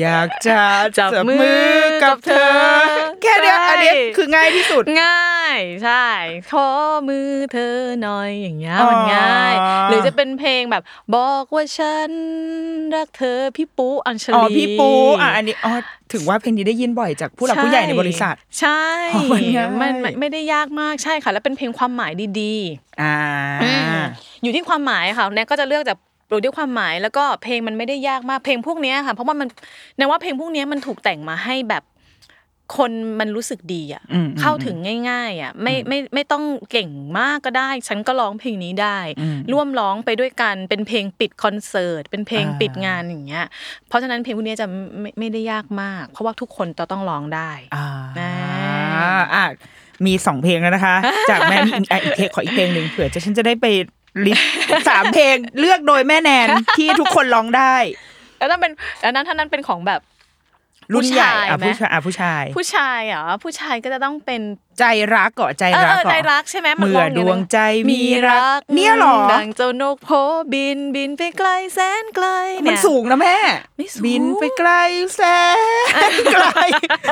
อยากจะจับมือกับเธอ แค่เนี้ยใช่อันเนี้ยคือง่ายที่สุด ง่าย ใช่ ขอมือเธอหน่อยอย่างเงี้ยอ๋อมันง่าย หรือจะเป็นเพลงแบบบอกว่าฉันรักเธอพี่ปูอัญชลีอ๋อพี่ปูอะอันนี้อ๋อถึงว่าเพลงนี้ได้ยินบ่อยจากผู้หลักผู้ใหญ่ในบริษัท ใช่อ๋อมันง่ายมันมันไม่ได้ยากมากใช่ค่ะ แล้วเป็นเพลงความหมายดีอ่าๆอืมอยู่ที่ความหมายค่ะแนนก็จะเลือกจากดูที่ความหมายแล้วก็เพลงมันไม่ได้ยากมากเพลงพวกเนี้ยค่ะ เพราะว่ามันแนนว่าเพลงพวกเนี้ยมันถูกแต่งมาให้แบบ คนมันรู้สึกดีอะอืมเข้าถึงง่าย ๆอะไม่ไม่ไม่ต้องเก่งมากก็ได้ ฉันก็ร้องเพลงนี้ได้อืมร่วมร้องไปด้วยกันเป็นเพลงปิดคอนเสิร์ตเป็นเพลงอ่าปิดงานอย่างเงี้ยเพราะฉะนั้นเพลงพวกนี้จะไม่ไม่ได้ยากมาก เพราะว่าทุกคนจะต้องร้องได้อ่าอ่าอะมีสองเพลงแล้วนะคะ จากแม่มีอีกอะอีกเพลงขออีกเพลงหนึ่งเผื่อจะฉันจะได้ไปลิสต์สามเพลงเลือกโดยแม่แนนที่ทุกคนร้องได้แล้วนั่นเป็นแล้วนั้นถ้านั้นเป็นของแบบ รุ่นใหญ่ผู้ชายอะไหมผู้ชายอะผู้ชาย ผู้ชายเหรอผู้ชายก็จะต้องเป็นใจรักก่อนใจเออรักเออก่อใจนรักใช่ไหมนเมื่อร้ย่าดวงใจมีรักมีเนี่ยเหรอดังเจ้านกโพบินบินไปไกลแสนไกลมันเนี่ยสูงนะแม่ไม่สูงบินไปไกลแสนไกล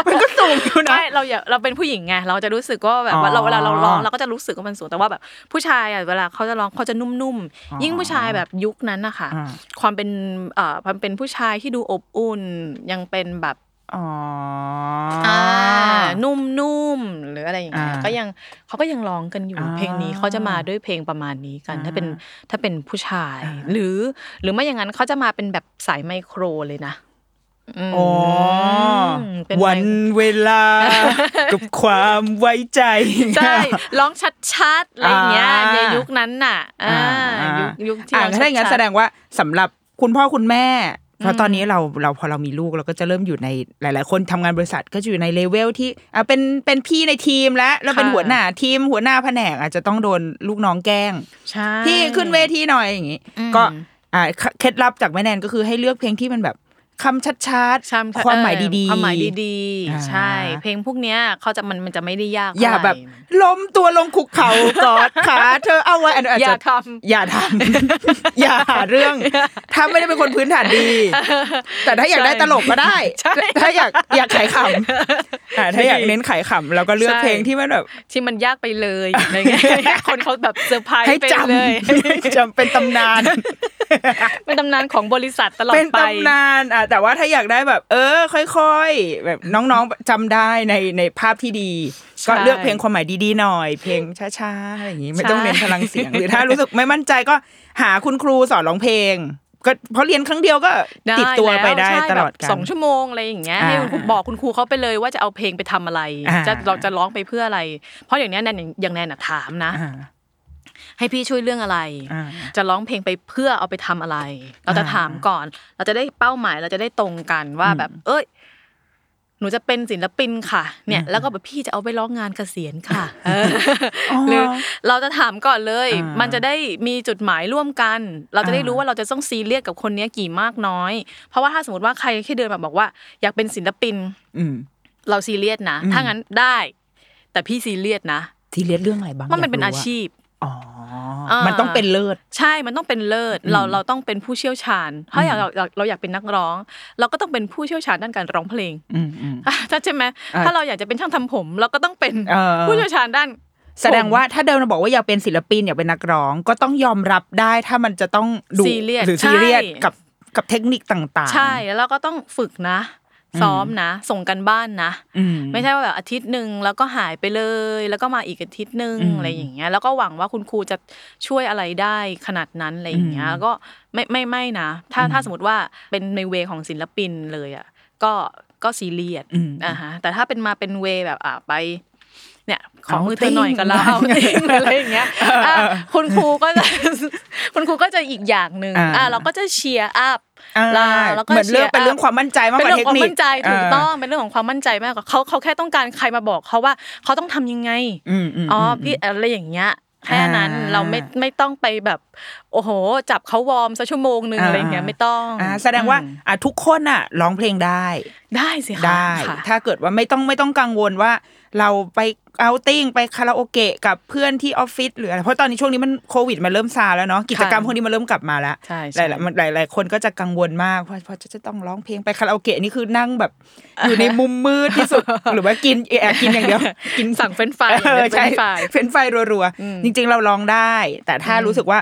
มันก็สูงอยู่นะไม่เราอย่าเราเป็นผู้หญิงไงเราจะรู้สึกว่าแบบว่าอ๋อเราเวลาเราร้องเราก็จะรู้สึกว่ามันสูงแต่ว่าแบบ ผู้ชายอะเวลาเขาจะร้องเขาจะนุ่มอ๋อๆยิ่งผู้ชายแบบยุคนั้นนะคะอ่าความเป็นเอ่อความเป็นผู้ชายที่ดูอบอุ่นยังเป็นแบบ อ๋ออ่านุ่มๆหรืออะไรอย่างเงี้ยอ่าก็ยังเขาก็ยังร้องกันอยู่อ่าเพลงนี้เขาจะมาด้วยเพลงประมาณนี้กันอ่าถ้าเป็นถ้าเป็นผู้ชายอ่าหรือ หรือไม่อย่างนั้นเขาจะมาเป็นแบบสายไมโครเลยนะมอ๋อเป็นวันไมเวลา กับความไว้ใจใช่ร้องชัดๆอะไรอย่างเงี้ยอ่าในยุคนั้นน่ะอ่าอ่ายุคยุคที่อ่าร้องถ้าอย่างนั้นชัแสดดงว่าสำหรับคุณพ่อคุณแม่ เพราะอืมตอนนี้เราเราพอเรามีลูกเราก็จะเริ่มอยู่ในหลาย ๆ คนทำงานบริษัทก็จะอยู่ในเลเวลที่อ่าเป็นเป็นพี่ในทีมแล้วแล้วเป็นหัวหน้าทีมหัวหน้าแผนกอาจจะต้องโดนลูกน้องแกล้งๆใช่พี่ขึ้นเวทีหน่อยอย่างงี้อืมก็อ่าเคล็ดลับจากแม่แนนก็คือให้เลือกเพลงที่มันแบบ คำชัดใช่ๆความหมายเออดีๆความหมายดีอ่าๆใช่ เพลงพวกเนี้ยเขาจะมันมันจะไม่ได้ยาก อย่าเท่ไหร่แบบล้มตัวลงคุกเข่ากอดขาเธอเอาไว้อันนั้นอาจอย่าจะทอย่าทำอย่าหาเรื่องถ้าไม่ได้เป็นคนพื้นฐานดี แต่ถ้าอยากได้ตลกก็ได้ใช่ถ้าอยากอยากขายขำอ่าถ้าอยากเน้นขายขำเราก็เลือกใช่เพลงที่มันแบบำที่มันยากไปเลยอะไรเงี้ยคนเขาแบบเซอร์ไพรส์ให้ไปจเลยำจำเป็นตำนานเป็นตำนานของบริษัทตลอดเป็นไปตำนานอะแต่ว่าถ้าอยากได้แบบ เออ ค่อย ๆ แบบน้องๆจำได้ในในภาพที่ดีใช่ก็เลือกเพลงความหมายดีๆหน่อย เพลงช้าๆอะไรอย่างงี้ไม่ต้องใช่เน้นพลังเสียงหรือถ้ารู้สึกไม่มั่นใจก็หาคุณครูสอนร้องเพลงก็เพราะเรียนครั้งเดียวก็ติดตัวไปได้ใช่ตลอดแบบกันสองชั่วโมงอะไรอย่างเงี้ยอ่าให้คุณบอกคุณครูเขาไปเลยว่าจะเอาเพลงไปทำอะไรอ่าจะเราจะร้องไปเพื่ออะไร เพราะอย่างเนี้ยแนนอย่างแนนอะถามนะอ่า ให้พี่ช่วยเรื่องอะไรอ่าจะร้องเพลงไปเพื่อเอาไปทำอะไร เราจะอ่าถามก่อน เราจะได้เป้าหมายเราจะได้ตรงกันว่าแบบ เอ้ยหนูจะเป็นศิลปินค่ะ เนี่ย แล้วก็แบบพี่จะเอาไปร้องงานเกษียณค่ะเอออหรือเราจะถามก่อนเลยอ่ามัมันจะได้มีจุดหมายร่วมกัน เราจะได้รู้อ่าว่าเราจะต้องซีเรียสกับคนเนี้ยกี่มากน้อย เพราะว่าถ้าสมมติว่าใครแค่เดินมาบอกว่า อยากเป็นศิลปินอืมเราซีเรียสนะอืมถ้างั้นได้ แต่พี่ซีเรียสนะทีเรียนเรื่องอะไรบ้างว่ามันเป็นยอากรู้ะชีพอ๋ออ่า มัมันต้องเป็นเลิศใช่มันต้องเป็นเลิศเราเราต้องเป็นผู้เชี่ยวชาญ ถ้าอยากเราเราอยากเป็นนักร้อง เราก็ต้องเป็นผู้เชี่ยวชาญด้านการร้องเพลงอืมอืมอะถ้าใช่ไหมอ่าถ้าเราอยากจะเป็นช่างทำผม เราก็ต้องเป็นเออผู้เชี่ยวชาญด้านแสดงว่าถ้าเดินมาบอกว่าอยากเป็นศิลปินอยากเป็นนักร้อง ก็ต้องยอมรับได้ถ้ามันจะต้องดูซีเรียสหรือซีเรียสใช่กับกับเทคนิคต่างๆ ใช่แล้วเราก็ต้องฝึกนะ ซ้อมนะ ส่งกันบ้านนะอืมไม่ใช่ว่าแบบอาทิตย์หนึ่งแล้วก็หายไปเลย แล้วก็มาอีกอาทิตย์หนึ่งอืมอะไรอย่างเงี้ย แล้วก็หวังว่าคุณครูจะช่วยอะไรได้ขนาดนั้นอะไรอย่างเงี้ยอืมก็ไม่ไม่ไม่นะ ถ้าอืมถ้าสมมติว่าเป็นในเวของศิลปินเลยอะก็ก็ซีเรียสอืมอ่าฮะแต่ถ้าเป็นมาเป็นเวแบบอะไป เนี่ยขอเอามือเธอหน่อยก็แล้วติ้งเอาติ้งอะไรอย่างเงี้ยอะคุณครูก็จะคุณครูก็จะอีกอย่างหนึ่งอ่าอะเราก็จะเชียร์อัพอ่าเราก็เหมือนเรื่องชียเป็นเรื่องความมั่นใจมากเป็นกว่าเรื่อเทงคความนิคมั่นใจถูกาต้องเป็นเรื่องของความมั่นใจมากกว่าเขาเขาแค่ต้องการใครมาบอกเขาว่าเขาต้องทำยังไงอืมอืมอ๋ออมพี่อะไรอย่างเงี้ยแค่นั้นอ่าเราไม่ไม่ต้องไปแบบโอ้โห จับเขาวอร์มสักชั่วโมงหนึ่งอ่าอะไรอย่างเงี้ยไม่ต้องอ่าแสดงว่าอืมอะทุกคนอะร้องเพลงได้ ได้สิคะได้ค่ะถ้าเกิดว่าไม่ต้องไม่ต้องกังวลว่า เราไปเอาติ้งไปคาราโอเกะกับเพื่อนที่ออฟฟิศหรืออะไรเพราะตอนนี้ช่วงนี้มันโควิดมันเริ่มซาแล้วเนาะกิจกรรมพวกนี้มันเริ่มกลับมาแล้วใช่หใช่ลายๆมันหลายหลายคนก็จะกังวลมากเพราะเพราะจะจะต้องร้องเพลงไปคาราโอเกะนี่คือนั่งแบบอยู่ในมุมมืดที่สุดหรือว่ากินแอบกินอย่างเดียวกินสั่งเฟรนช์ฟรายเออเฟรใช่นช์ฟรายเฟ้นไฟรัวอืมๆจริง ๆ เราลองได้ แต่ถ้าอืมรู้สึกว่า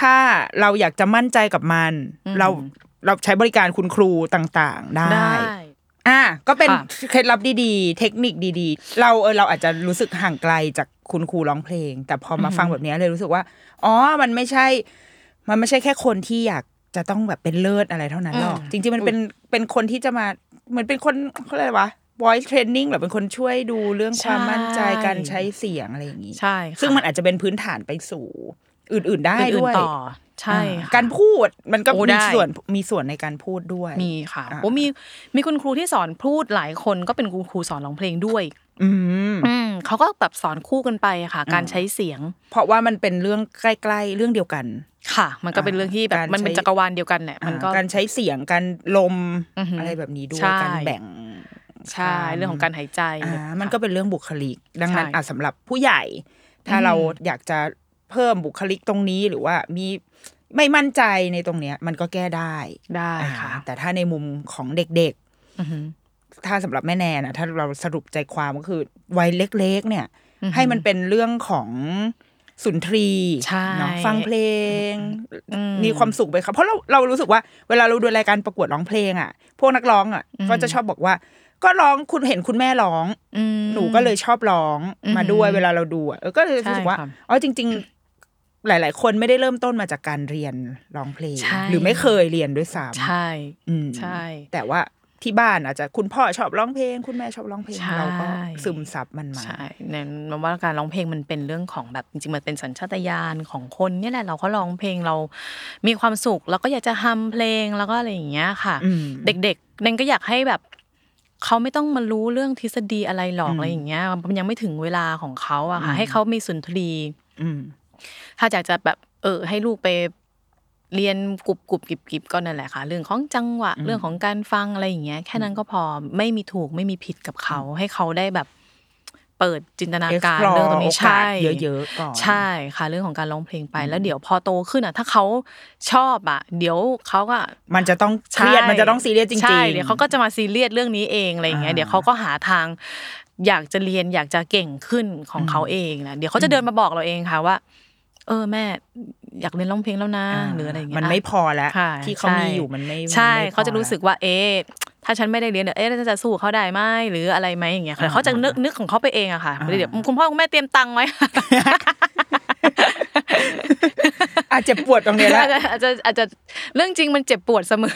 ถ้าเราอยากจะมั่นใจกับมันอืมเราเราใช้บริการคุณครูต่างๆ ได้ได้ อะก็เป็นค่ะเคล็ดลับดีๆ เทคนิคดีๆ เราเออเราอาจจะรู้สึกห่างไกลจากคุณครูร้องเพลง แต่พอมาฟังแบบเนี้ยเลยรู้สึกว่า อ๋อ มันไม่ใช่ มันไม่ใช่แค่คนที่อยากจะต้องแบบเป็นเลิศอะไรเท่านั้นหรอกอืมจริง ๆ มันเป็นเป็นคนที่จะมาเหมือนเป็นคนเขาเรียกอะไรวะ voice training หรือเป็นคนช่วยดูเรื่องความมั่นใจการใช้เสียงอะไรอย่างนี้ ใช่ค่ะซึ่งมันอาจจะเป็นพื้นฐานไปสู่อื่น ๆ ได้อื่นๆด้วยต่อ ใช่อ่าค่ะการพูดมันก็โอ้มีได้ส่วนมีส่วนในการพูดด้วยมีค่ะอ่าโอ้มีมีคุณครูที่สอนพูดหลายคนก็เป็นคุณครูสอนร้องเพลงด้วยอืมอืมเขาก็แบบสอนคู่กันไปอะค่ะ การใช้เสียง เพราะว่ามันเป็นเรื่องใกล้ๆเรื่องเดียวกัน ค่ะ มันก็เป็นเรื่องที่แบบการมันเป็นใช้จักรวาลเดียวกันแหละมันก็อ่าการใช้เสียงการลมอือหือออะไรแบบนี้ด้วยใช่การแบ่งใช่เรื่องของการหายใจอ่ามันก็เป็นเรื่องบุคลิก ดังนั้นใช่อะสำหรับผู้ใหญ่ ถ้าอืมเราอยากจะ เพิ่มบุคลิกตรงนี้หรือว่ามีไม่มั่นใจในตรงเนี้ย มันก็แก้ได้ได้ค่ะอ่าแต่ถ้าในมุมของเด็กอือหือๆถ้าสำหรับแม่แนนนะถ้าเราสรุปใจความก็คือวัยเล็กๆเนี่ยอือหือให้มันเป็นเรื่องของสุนทรีใช่เนาะฟังเพลงอืมมีความสุขไปครับเพราะเราเรารู้สึกว่าเวลาเราดูรายการประกวดร้องเพลงอะ พวกนักร้องอะอืมก็จะชอบบอกว่า ก็ร้องคุณเห็นคุณแม่ร้องอืมหนูก็เลยชอบร้องอืมมาด้วยเวลาเราดูอะเออก็เลยรู้สึกว่าใช่ค่ะอ๋อจริง ๆ หลาย ๆ คนไม่ได้เริ่มต้นมาจากการเรียนร้องเพลงใช่หรือไม่เคยเรียนด้วยซ้ำใช่อืมใช่ แต่ว่าที่บ้านอาจจะคุณพ่อชอบร้องเพลง คุณแม่ชอบร้องเพลงใช่เราก็ซึมซับมันมาใช่เน้นมันว่าการร้องเพลงมันเป็นเรื่องของแบบจริงๆมันเป็นสัญชาตญาณของคนเนี่ยแหละเราก็ร้องเพลงเรามีความสุขแล้วก็อยากจะฮัมเพลงแล้วก็อะไรอย่างเงี้ยค่ะอืมเด็กๆเน้นก็อยากให้แบบเขาไม่ต้องมารู้เรื่องทฤษฎีอะไรหรอกอืมอะไรอย่างเงี้ยมันยังไม่ถึงเวลาของเขาอะค่ะอืมให้เขามีสุนทรีอืม ถ้าอยากจะแบบเออ ให้ลูกไปเรียนกรุบกรุบกิบกิบก็นั่นแหละค่ะ เรื่องของจังหวะเรื่องของการฟังอะไรอย่างเงี้ย แค่นั้นก็พอไม่มีถูกไม่มีผิดกับเขา ให้เขาได้แบบ เปิดจินตนาการ Explore เรื่องตรงนี้โอกาสใช่เยอะๆก่อนใช่ค่ะ เรื่องของการร้องเพลงไปแล้วเดี๋ยวพอโตขึ้นอะ ถ้าเขาชอบอะ เดี๋ยวเขาก็มันจะต้องเครียดมันจะต้องซีเรียสจริงๆใช่เดี๋ยวเขาก็จะมาซีเรียสเรื่องนี้เองอะไรอย่างเงี้ยอ่าเดี๋ยวเขาก็หาทาง อยากจะเรียนอยากจะเก่งขึ้นของเขาเองนะเดี๋ยวเขาจะเดินมาบอกเราเองค่ะว่า เออแม่อยากเรียนร้องเพลงแล้วนะหรืออะไรอย่างเงี้ยมันไม่พอแล้วค่ะที่เขาใช่มีอยู่มันไม่ใช่มันไม่พอเขาจะรู้สึกว่าเอ๊ะถ้าฉันไม่ได้เรียนเดี๋ยวเอ๊ะแล้วจะสู้เขาได้ไหมหรืออะไรไหมอย่างเงี้ยค่ะอ่าเขาจะนึกนึกของเขาไปเองอะค่ะเดี๋ยวคุณพ่อคุณแม่เตรียมตังค์ไว้ อาจจะปวดตรงเนี้ยแหละอาจจะอาจจะอาจจะเรื่องจริงมันเจ็บปวดเสมอ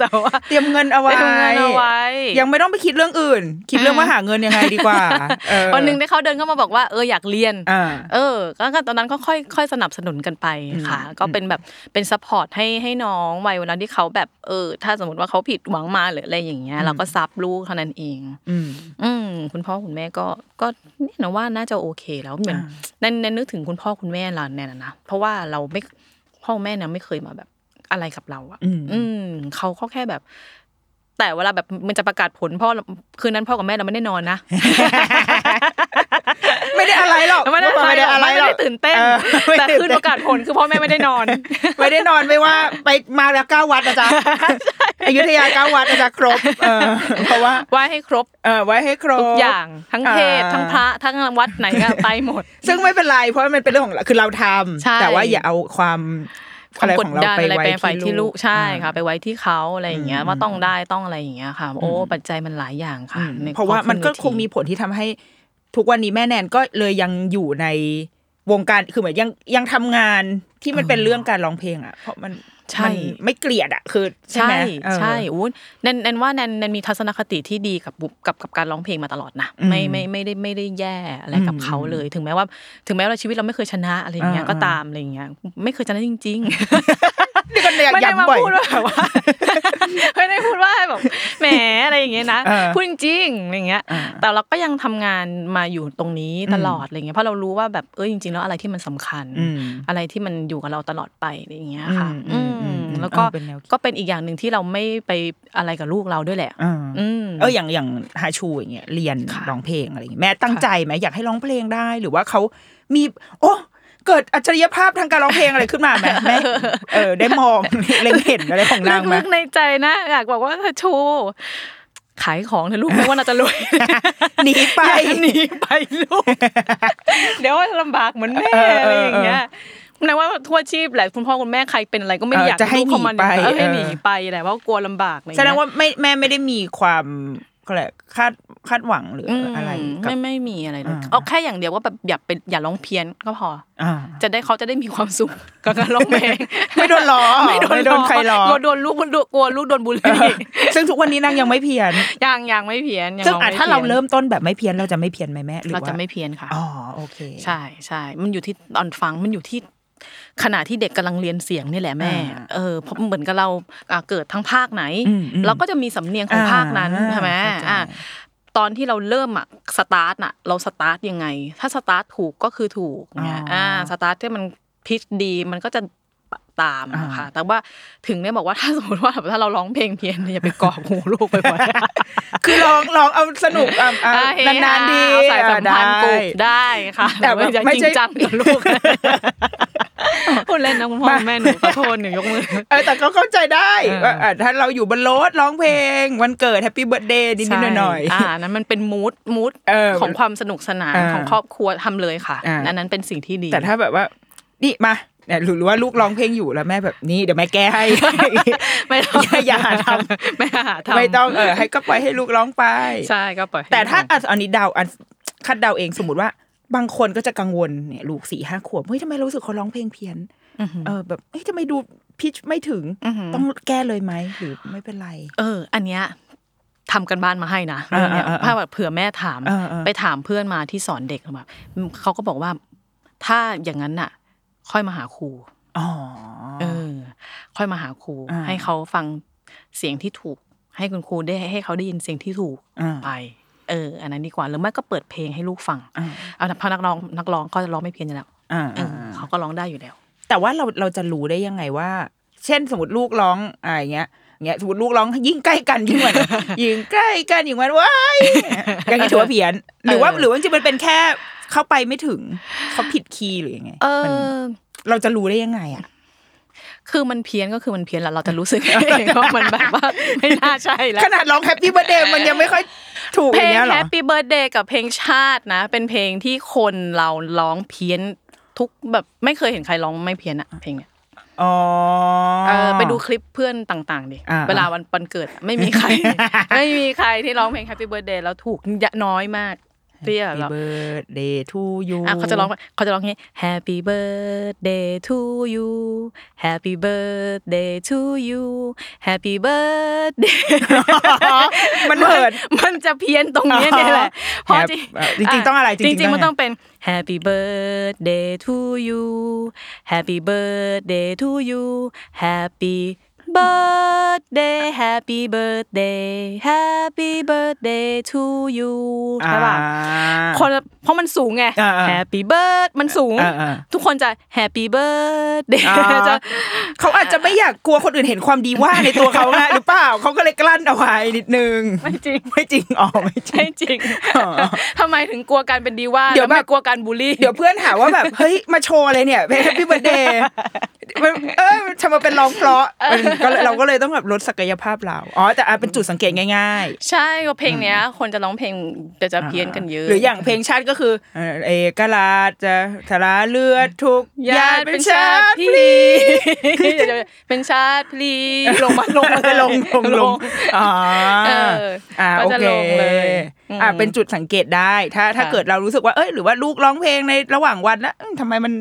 แต่ว่าเตรียมเงินเอาไว้เตรียมเงินเอาไว้ยังไม่ต้องไปคิดเรื่องอื่น คิดเรื่องว่าหาเงินยังไงดีกว่าเออวันหนึ่งที่เขาเดินเข้ามาบอกว่าเอออยากเรียนอ่าเออก็ก็ตอนนั้นก็ค่อยค่อยสนับสนุนกันไปค่ะ ก็เป็นแบบเป็น support ให้ให้น้องวัยวันนั้นที่เขาแบบเออ ถ้าสมมติว่าเขาผิดหวังมาหรืออะไรอย่างเงี้ยเราก็ sup ลูกเท่านั้นเอง อืมอืมคุณพ่อคุณแม่ก็ก็เนี่ยนะว่าน่าจะโอเคแล้วเหมือนอ่านั่นนั่นนึกถึงคุณพ่อคุณแม่เราเนี่ยนะเพราะว่าเราไม่พ่อแม่เนี่ยไม่เคยมาแบบอะไรกับเราอะ อืมอืมเขาก็แค่แบบ แต่เวลาแบบมันจะประกาศผลพ่อคืนนั้นพ่อกับแม่เราไม่ได้นอนนะไม่ได้อะไรหรอกไม่ได้อะไรไม่ได้อะไรไม่หรอกได้ตื่นเต้นออไม่แต่ตื่คืนเต้ประกาศผลคือพ่อแม่ไม่ได้นอน ไม่ได้นอนไม่ว่าไปมาแล้วเก้าวัดนะจ๊ะอยุธยาเก้าวัดนะจ๊ะครบเออเพราะว่าไหว้ให้ครบเออไว้ให้ครบทุกอย่างทั้งเทศอ่าทั้งพระทั้งวัดไหนก็ไปหมด ซึ่งไม่เป็นไรเพราะมันเป็นเรื่องของเราคือเราทำใช่แต่ว่าอย่าเอาความ ความอะไรกขดองเราดันไปอะไรไว้ไปไฟที่ลูกใช่อ่าค่ะ ไปไว้ที่เขาอะไรอย่างเงี้ยอืมว่าต้องได้ต้องอะไรอย่างเงี้ยค่ะ โอ้ปัจจัยมันหลายอย่างค่ะอืมในเพราะว่ามันก็พอคขึ้งเวทีมีผลที่ทำให้ ทุกวันนี้แม่แนนก็เลยยังอยู่ในวงการคือเหมือนยังยังทำงานที่มันเป็นเรื่องการร้องเพลงอะเพราะมัน ใช่มันไม่เกลียดอะคือใช่ไหมใช่เออใช่อู้แนนแนนว่าแนนแนนมีทัศนคติที่ดีกับบุกับกับการร้องเพลงมาตลอดนะอืมไม่ไม่ไม่ได้ไม่ได้แย่อะไรกับอืมเขาเลย ถึงแม้ว่า ถึงแม้ว่าชีวิตเราไม่เคยชนะอะไรอย่างเงี้ยอ่าก็ตามอะไรอย่างเงี้ยไม่เคยชนะจริง ๆ นี่ก็อยากไม่ได้มาย้ำบ่อย พูดว่าแบบว่า ไม่ได้พูดว่าแบบแหมอะไรอย่างเงี้ยนะเออพูดจริงๆอะไรอย่างเงี้ย อ่าแต่เราก็ยังทำงานมาอยู่ตรงนี้ตลอดอะไรเงี้ยเพราะเรารู้ว่าแบบเออจริง ๆ แล้วอะไรที่มันสำคัญ อืมอะไรที่มันอยู่กับเราตลอดไปอะไรอย่างเงี้ยค่ะ อืมอืมอืมอืมแล้วก็เออเป็นแนวคิด ก็เป็นอีกอย่างหนึ่งที่เราไม่ไปอะไรกับลูกเราด้วยแหละ อ่า อืม เอออย่างอย่างฮาชูอย่างเงี้ยเรียนค่ะร้องเพลงอะไรอย่างเงี้ยแม่ตั้งใจไหมอยากให้ร้องเพลงได้หรือว่าเขามี โอ้ เกิดอัจฉริยภาพทางการร้องเพลงอะไรขึ้นมาไหมแม่เออ ได้มองเล็งเห็นอะไรของนางไหมลึกๆในใจนะอยากบอกว่าเธอชูขายของเธอะลูกไม่ว่าน่าจะรวยหนีไปอย่าหนีไปลูกเดี๋ยวลำบากเหมือนแม่เออเอออะไรอย่างเงี้ยนะว่าทั่วชีพแหละคุณพ่อคุณแม่ใครเป็นอะไรก็ไม่ได้เอออยากจะให้ลูกเข้ามาหนีไปเออให้เออหนีไปแหละว่ากลัวลำบากอะไรอย่แสดงเยว่าไม่แม่ไม่ได้มีความก็แหละไรคาด คาดหวังหรืออืมอะไรกับไม่ไม่มีอะไรเลยอ่าเอาแค่อย่างเดียวว่าแบบอย่าเป็นอย่าร้องเพี้ยนก็พออ่าจะได้เขาจะได้มีความสุขกับการร้องเพลงไม่โดนล้อไม่โดนไม่โดนใครล้อกลัวโดนลูกกลัวลูกโดนบูลลี่ซึ่งทุกวันนี้นางยังไม่เพี้ยนยังยังไม่เพี้ยนยังซึ่งร้อะไม่ถ้าเราพี้ยนเริ่มต้นแบบไม่เพี้ยนเราจะไม่เพี้ยนไหมแม่หรือเราว่าจะไม่เพี้ยนค่ะอ๋อโอเค ใช่ใช่มันอยู่ที่ตอนฟังมันอยู่ที่ขณะที่เด็กกำลังเรียนเสียงนี่แหละแม่อ่าเออเพราะเหมือนกับเราอะเกิดทั้งภาคไหนอืมอืมเราก็จะมีสำเนียงของภาคนั้นอ่าใช่ไหมเข้าใจอะ ตอนที่เราเริ่มอะสตาร์ทอะเราสตาร์ทยังไง ถ้าสตาร์ทถูกก็คือถูกเนี่ยอ๋ออ่อ่าสตาร์ทที่มันพิชดีมันก็จะตามอะค่ะอ่าแต่ว่าถึงได้บอกว่าถ้าสมมติว่าถ้าเราร้องเพลงเพี้ยนอย่าไปกรอบหูลูกไปบ่อยคือลองลองเอาสนุกอะอะอะเฮฮนานๆดีเอาสายสัมพันธ์กลุ่มได้ได้ค่ะแต่แบบอย่าไม่จริใช่งจังกับลูก พูดเล่นนะคุณพ่อคุณแม่หนูขอโทษหนูยกมือเออแต่ก็เข้าใจได้เออว่าอะถ้าเราอยู่บนรถร้องเพลง วันเกิด Happy Birthday นิดๆหน่อยใช่อ่านั้นมันเป็น mood mood เออของความสนุกสนานอ่าของครอบครัวทำเลยค่ะอ่าอันนั้นเป็นสิ่งที่ดีๆแต่ถ้าแบบว่านี่มาเนี่ยหรือหรือว่าลูกร้องเพลงอยู่แล้วแม่แบบนี้เดี๋ยวแม่แก้ให้ ไม่ต้องอย่าอย่าหาทำไม่หาทำไม่ต้องเออให้ก็ปล่อยให้ลูกร้องไป ใช่ก็ปล่อยให้แต่ถ้าร้องอะอันนี้เดาอันคาดเดาเองสมมติว่า บางคนก็จะกังวลเนี่ยลูกสี่ห้าขวบเฮ้ยทำไมรู้สึกเขาร้องเพลงเพี้ยนอือหือเออแบบเฮ้ยทำไมดูพิชไม่ถึงอือหือต้องแก้เลยไหมหรือไม่เป็นไร เออ อันเนี้ยทำกันบ้านมาให้นะอ่าเรื่องเนี้ยอ่าอ่าถ้าแบบเผื่อแม่ถามอ่าอ่าไปถามเพื่อนมาที่สอนเด็กแบบเขาก็บอกว่า ถ้าอย่างนั้นน่ะ ค่อยมาหาครูอ๋อเออ ค่อยมาหาครูอ่าให้เขาฟังเสียงที่ถูก ให้คุณครูได้ให้เขาได้ยินเสียงที่ถูกอ่าไป เอออันนั้นดีกว่าหรือไม่ก็เปิดเพลงให้ลูกฟังอ่าเอาเพราะนักร้องนักร้องก็ร้องไม่เพี้ยนอยู่แล้วอ่าเอออเขาก็ร้องได้อยู่แล้ว แต่ว่าเราเราจะรู้ได้ยังไงว่า เช่นสมมติลูกร้องอะไรอย่างเงี้ยอย่างเงี้ยสมมติลูกร้องยิ่งใกล้กันยิ่งเหมือนยิ่งใกล้กันยิ่งเหมือนว้ายอย่างนี้ถือว่าเพี้ยนหรือว่าหรือว่าจริงๆมันเป็นแค่เข้าไปไม่ถึงเขาผิดคีย์หรือยังไงเอมันอเราจะรู้ได้ยังไงอะ คือมันเพี้ยนก็คือมันเพี้ยนแล้วเราจะรู้สึกเองว่ามันแบบว่าไม่น่าใช่แล้วขนาดร้องแฮปปี้เบ t ร์ a เดย์มันยังไม่ค่อยถูกเลยอย่างเงี้ยเหรอ Happy Birthday กับเพลงชาตินะ เป็นเพลงที่คนเราร้องเพี้ยนทุกแบบไม่เคยเห็นใครร้องไม่เพี้ยนอะเพลงเนี้ยอ๋อเออไปดูคลิปเพื่อนต่าง ๆดิอ่าเวลาวันวันเกิดอะไม่มีใคร ไม่มีใครที่ร้องเพลง Happy Birthday แล้วถูกน้อยมาก ที่แบบ Happy เรา birthday to you อะเขาจะร้องเขาจะร้องอย่างงี้ Happy birthday to you Happy birthday to you Happy birthday มันเหินมันจะเพี้ยนตรงเนี้ยเนี่ยแหละเพราะจริงอะจริงๆต้องอะไร จริงๆจริงๆมันต้ต้อองงเป็น Happy birthday to you Happy birthday to you Happy birthday Happy birthday Happy birthday to you ใช่ป่ะคนละเพราะมันสูงไงอ่าๆ Happy Bird มันสูงอ่าๆทุกคนจะ Happy Birthday อ่าจะเขาอาจจะไม่อยากกลัวคนอื่นเห็นความดีว่าในตัวเขาไงหรือเปล่าเขาก็เลยกลั้นเอาไว้นิดนึงไม่จริงไม่จริงอ๋อไม่จริใช่งจริงอ๋อทำไมถึงกลัวการเป็นดีว่าเดี๋ยวแล้วไม่แบบกลัวการบูลลี่ เดี๋ยวเพื่อนหาว่าแบบเฮ้ยมาโชว์อะไรเนี่ยเพลง Happy Birthday มันเออทำมาเป็นร้องเพราะมันก็เลยเราก็เลยต้องแบบลดศักยภาพเราอ๋อแต่อะเป็นจุดสังเกตง่าย ๆ ใช่ก็เพลงเนี้ย คนจะร้องเพลงจะจะเพี้ยนกันเยอะ หรืออย่างเพลงชาติก็คือ เอ่อเอกราชจะทราเลือดทุกญาติเป็นชาติพลีเดี๋ยวๆเป็นชาติพลีลงมาลงมาลงลงลงอ๋อเอออ่าก็โอจะเคลงเลยอืมอ่าเป็นจุดสังเกตได้ถ้าถ้าค่ะเกิดเรารู้สึกว่าเอ้ยหรือว่าลูกร้องเพลงในระหว่างวันแล้วอืมทำไมมัน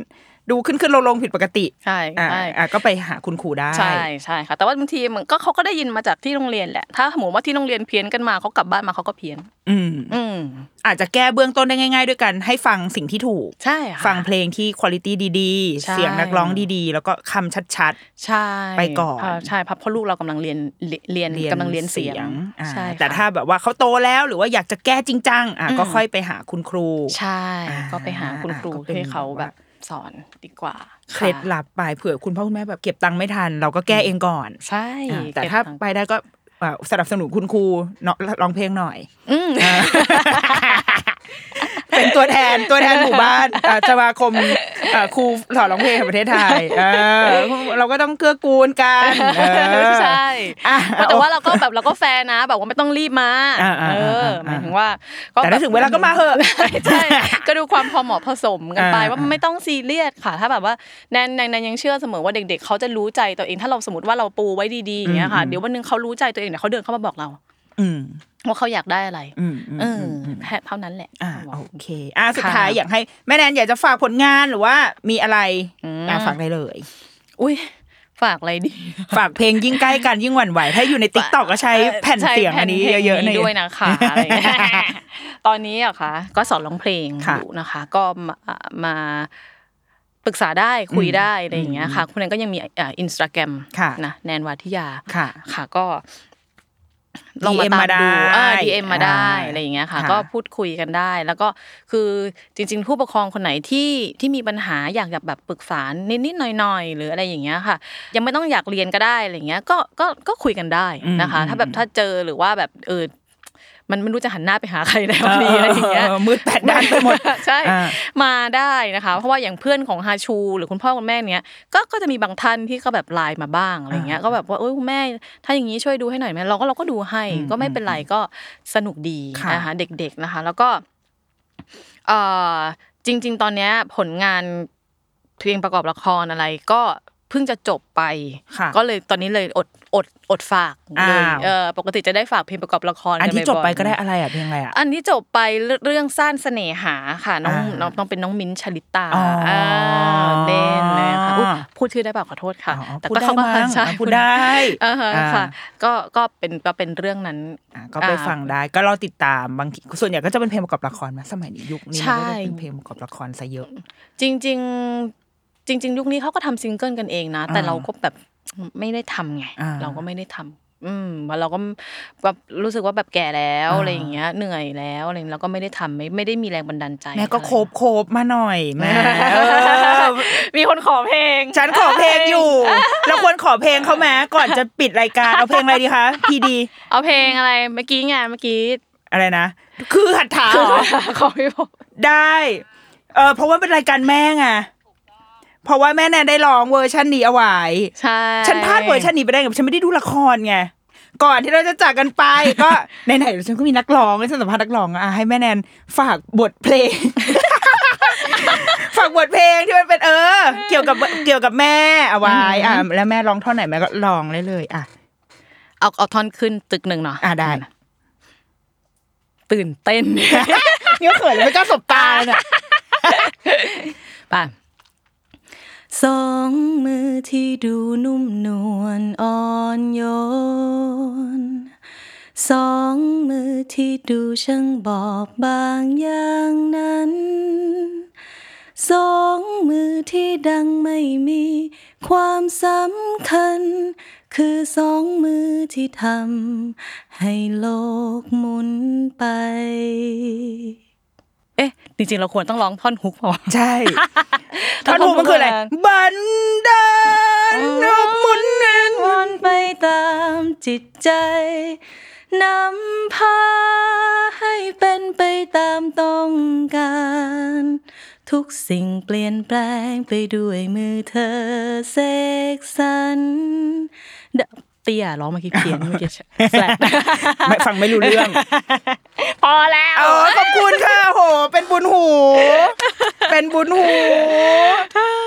ดูขึ้นขึ้นลงลงผิดปกติใช่อ่าใช่อ่าก็ไปหาคุณครูได้ใช่ใช่ค่ะแต่ว่าบางทีมันก็เขาก็ได้ยินมาจากที่โรงเรียนแหละถ้าสมมติว่าที่โรงเรียนเพี้ยนกันมาเขากลับบ้านมาเขาก็เพี้ยน อืมอืมอาจจะแก้เบื้องต้นได้ง่าย ๆ ด้วยกันให้ฟังสิ่งที่ถูกใช่ค่ะฟังเพลงที่คุณภาพดีๆใช่เสียงนักร้องดีๆ แล้วก็คำชัดใช่ไปก่อนาใช่เพราะเพราะลูกเรากำลังเรียนเรียนๆเรียนกำลังเรียนเสียงอ่าใช่ค่ะแต่ถ้าแบบว่าเขาโตแล้วหรือว่าอยากจะแก้จริงจังอะอืมก็ค่อยไปหาคุณครู ใช่อ่าก็ไปหาคุณครูก็เป็นให้เขาแบบแบบ สอนดีกว่าเคล็ดค่ะลับไปเผื่อคุณพ่อคุณแม่แบบเก็บตังค์ไม่ทัน เราก็แก้เองก่อน ใช่อ่าแต่เก็บถ้าตังค์ไปได้ก็อ่าสนับสนุนคุณครูเนาะร้องเพลงหน่อยอืม เป็นตัวแทนตัวแทนหมู่บ้านอ่าสมาคมอ่าครูสอนร้องเพลงแห่งประเทศไทยเออเราก็ต้องเกื้อกูลกันเออใช่อะแต่ว่าเราก็แบบเราก็แฟร์นะ แบบว่าไม่ต้องรีบมาอ่าอ่าเอออ่าหมายถึงว่าก็แต่ถ้าถึงเวลาก็มาเหอะใช่ก็ดูความพอเหมาะพอสมกันไปอ่าว่าไม่ต้องซีเรียสค่ะ ถ้าแบบว่าแนนแนนแนนยังเชื่อเสมอว่าเด็ก ๆเขาจะรู้ใจตัวเองถ้าเราสมมติว่าเราปูไว้ดีๆอย่างเงี้ยค่ะเดี๋ยววันหนึงเขารู้ใจตัวเองเดี๋ยวเขาเดินเข้ามาบอกเรา อืม ว่าเขาอยากได้อะไรอืมอืมเออือมอืมแค่เท่านั้นแหละอ่าโอเคอ่าสุดท้ายค่ะอยากให้แม่แนนอยากจะฝากผลงานหรือว่ามีอะไรอืมอ่าฝากได้เลย อุ้ยฝากอะไรดี ฝากเพลงยิ่งใกล้กันยิ่งหวั่นไหว ถ้าอยู่ใน TikTok ก็ใช้แผ่นใช่เสียงอันนี้แผ่พลเยอะๆหน่อยด้วยนะคะอะไรอย่างเงี้ยตอนนี้อะค่ะ ก็สอนร้องเพลงค่ะอยู่นะคะ ก็มามาปรึกษาได้คุยอืมได้อะไรอย่างเงี้ยค่ะ คุณแนนก็ยังมีอินสตาแกรมค่ะนะแนนวาทิยาค่ะค่ะก็ ลองมา DM ตามมาได้ดูเออ DM มาได้อ่าอะไรอย่างเงี้ยค่ะค่ะ ก็พูดคุยกันได้ แล้วก็คือจริง ๆ ผู้ปกครองคนไหนที่ที่มีปัญหาอยากจะแบบปรึกษานิดๆหน่อยๆ หรืออะไรอย่างเงี้ยค่ะ ยังไม่ต้องอยากเรียนก็ได้อะไรอย่างเงี้ยก็ก็ก็คุยกันได้นะคะอืมถ้าแบบถ้าเจอหรือว่าแบบเออ มันไม่รู้จะหันหน้าไปหาใครแล้วดีอะไรอย่างเงี้ยเออมืดแปดด้านไปหมดใช่อ่ามาได้นะคะ เพราะว่าอย่างเพื่อนของฮาชู หรือคุณพ่อคุณแม่เนี้ยก็ก็จะมีบางท่านที่ก็แบบไลน์มาบ้างอะไรเงี้ยก็แบบว่าเอ้ยคุณแม่ ถ้าอย่างนี้ช่วยดูให้หน่อยไหมเราก็เราก็ดูให้อืมก็ไม่เป็นไรก็สนุกดีค่ะนะคะเด็ก ๆนะคะ แล้วก็เอ่อจริง ๆ ตอนเนี้ยผลงานเพลงประกอบละครอะไรก็เพิ่งจะจบไปค่ะก็เลยตอนนี้เลยอดอดอดฝากเลยอ้าวเออปกติจะได้ฝากเพลงประกอบละครอันที่กัจบไปอยๆก็ได้อะไรอะเพลงอะไรอะอันที่จบไปเรื่องเรื่องสั้นเสน่หาค่ะน้องอ่าน้องต้องเป็นน้องมิ้นท์ชลิตาอ๋ออ่าเล่นเลยค่ะอุ๊ยพูดชื่อได้เปล่าขอโทษค่ะอ๋อแต่พูดก็ได้เขาก็มั้งใช่อะพูดได้อ่าฮะอ่าค่ะก็ก็เป็นก็เป็นเรื่องนั้นอะก็ไปฟังได้ก็รอติดตามบางทีส่วนใหญ่ก็จะเป็นเพลงประกอบละครมาสมัยนี้ยุคนี้ใช่ไม่ได้เป็นเพลงประกอบละครซะเยอะ จริง ๆ จริง ๆ ยุคนี้เขาก็ทำซิงเกิลกันเองนะ แต่อ่าเราก็แบบไม่ได้ทำไงอ่าเราก็ไม่ได้ทำอืมว่าเราก็แบบรู้สึกว่าแบบแก่แล้วอ่าอะไรอย่างเงี้ย เหนื่อยแล้วอะไรอย่างเงี้ยเราก็ไม่ได้ทำไม่ไม่ได้มีแรงบันดาลใจ แม่ก็อะไรโคบโคบมาหน่อยแม่เออมีคนขอเพลง ฉันขอเพลงอยู่แล้วควรขอเพลงเขาไหมก่อนจะปิดรายการเอาเพลงอะไรดีคะพีดี เอาเพลงอะไรเมื่อกี้ไงเมื่อกี้อะไรนะ คือหัดถาเหรอของพี่ผมได้เออเพราะว่าเป็นรายการแม่ไง เพราะว่าแม่แนนได้ร้องเวอร์ชันนี้เอาไว้ใช่ฉันพลาดเวอร์ชันนี้ไปได้ไงฉันไม่ได้ดูละครไงก่อนที่เราจะจากกันไปก็ไหนๆฉันก็มีนักร้องฉันสัมภาษณ์นักร้องอะให้แม่แนนฝากบทเพลงฝากบทเพลงที่มันเป็นเออ เกี่ยวกับเกี่ยวกับแม่เอาไว้อะแล้วแม่ร้องท่อนไหนแม่ก็ร้องเลยเลยอะเอาเอาท่อนขึ้นตึกหนึ่งเนาะอะได้ตื่นเต้นเนี่ยเขินเลยไม่กล้าสบตาเลยเนี่ยป่ะ สองมือที่ดูนุ่มนวลอ่อนโยน สองมือที่ดูช่างบอบบางอย่างนั้น สองมือที่ดังไม่มีความสำคัญ คือสองมือที่ทำให้โลกหมุนไป เอ๊ะจริงๆเราควรต้องร้องท่อนฮุกพอใช่ท่อนหูมันคืออะไรบันดาลนกหมุนเงินวนไปตามจิตใจนำพาให้เป็นไปตามต้องการ ทุกสิ่งเปลี่ยนแปลงไปด้วยมือเธอเสกสรรเดะ เตี้ยร้องเมื่อกี้เพี้ยนเมื่อกี้แฟลตไม่ฟังไม่รู้เรื่อง พอแล้วเออขอบคุณค่ะโห เป็นบุญหู เป็นบุญหู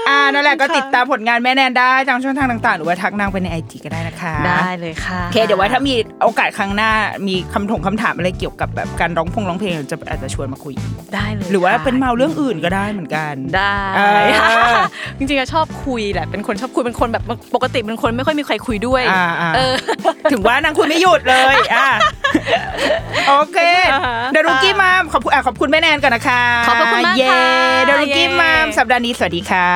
อ่านั่นแหละก็ติดตามผลงานแม่แนนได้ทางช่องทางต่าง ๆ หรือว่าทักนางไปในไอจีก็ได้นะคะ ได้เลยค่ะโอเคเดี๋ยวไว้ถ้ามีโอกาสครั้งหน้ามีคำถงคำถามอะไรเกี่ยวกับแบบการร้องพงร้องเพลงจะอาจจะชวนมาคุยได้เลยหรือว่าค่ะเป็นเมาเรื่องอื่นก็ได้เหมือนกัน ได้เออจริงๆอะชอบคุยแหละเป็นคนชอบคุยเป็นคนแบบปกติเป็นคนไม่ค่อยมีใครคุยด้วยอ่าอ่าเออ ถึงว่านางคุยไม่หยุดเลยอะโอเคอ่าฮะเดรุกี้มามขอบคุณอะขอบคุณแม่แนนก่อนนะคะขอบพระคุณมากเย่ค่ะเดรุกี้เย่มามสัปดาห์นี้สวัสดีค่ะ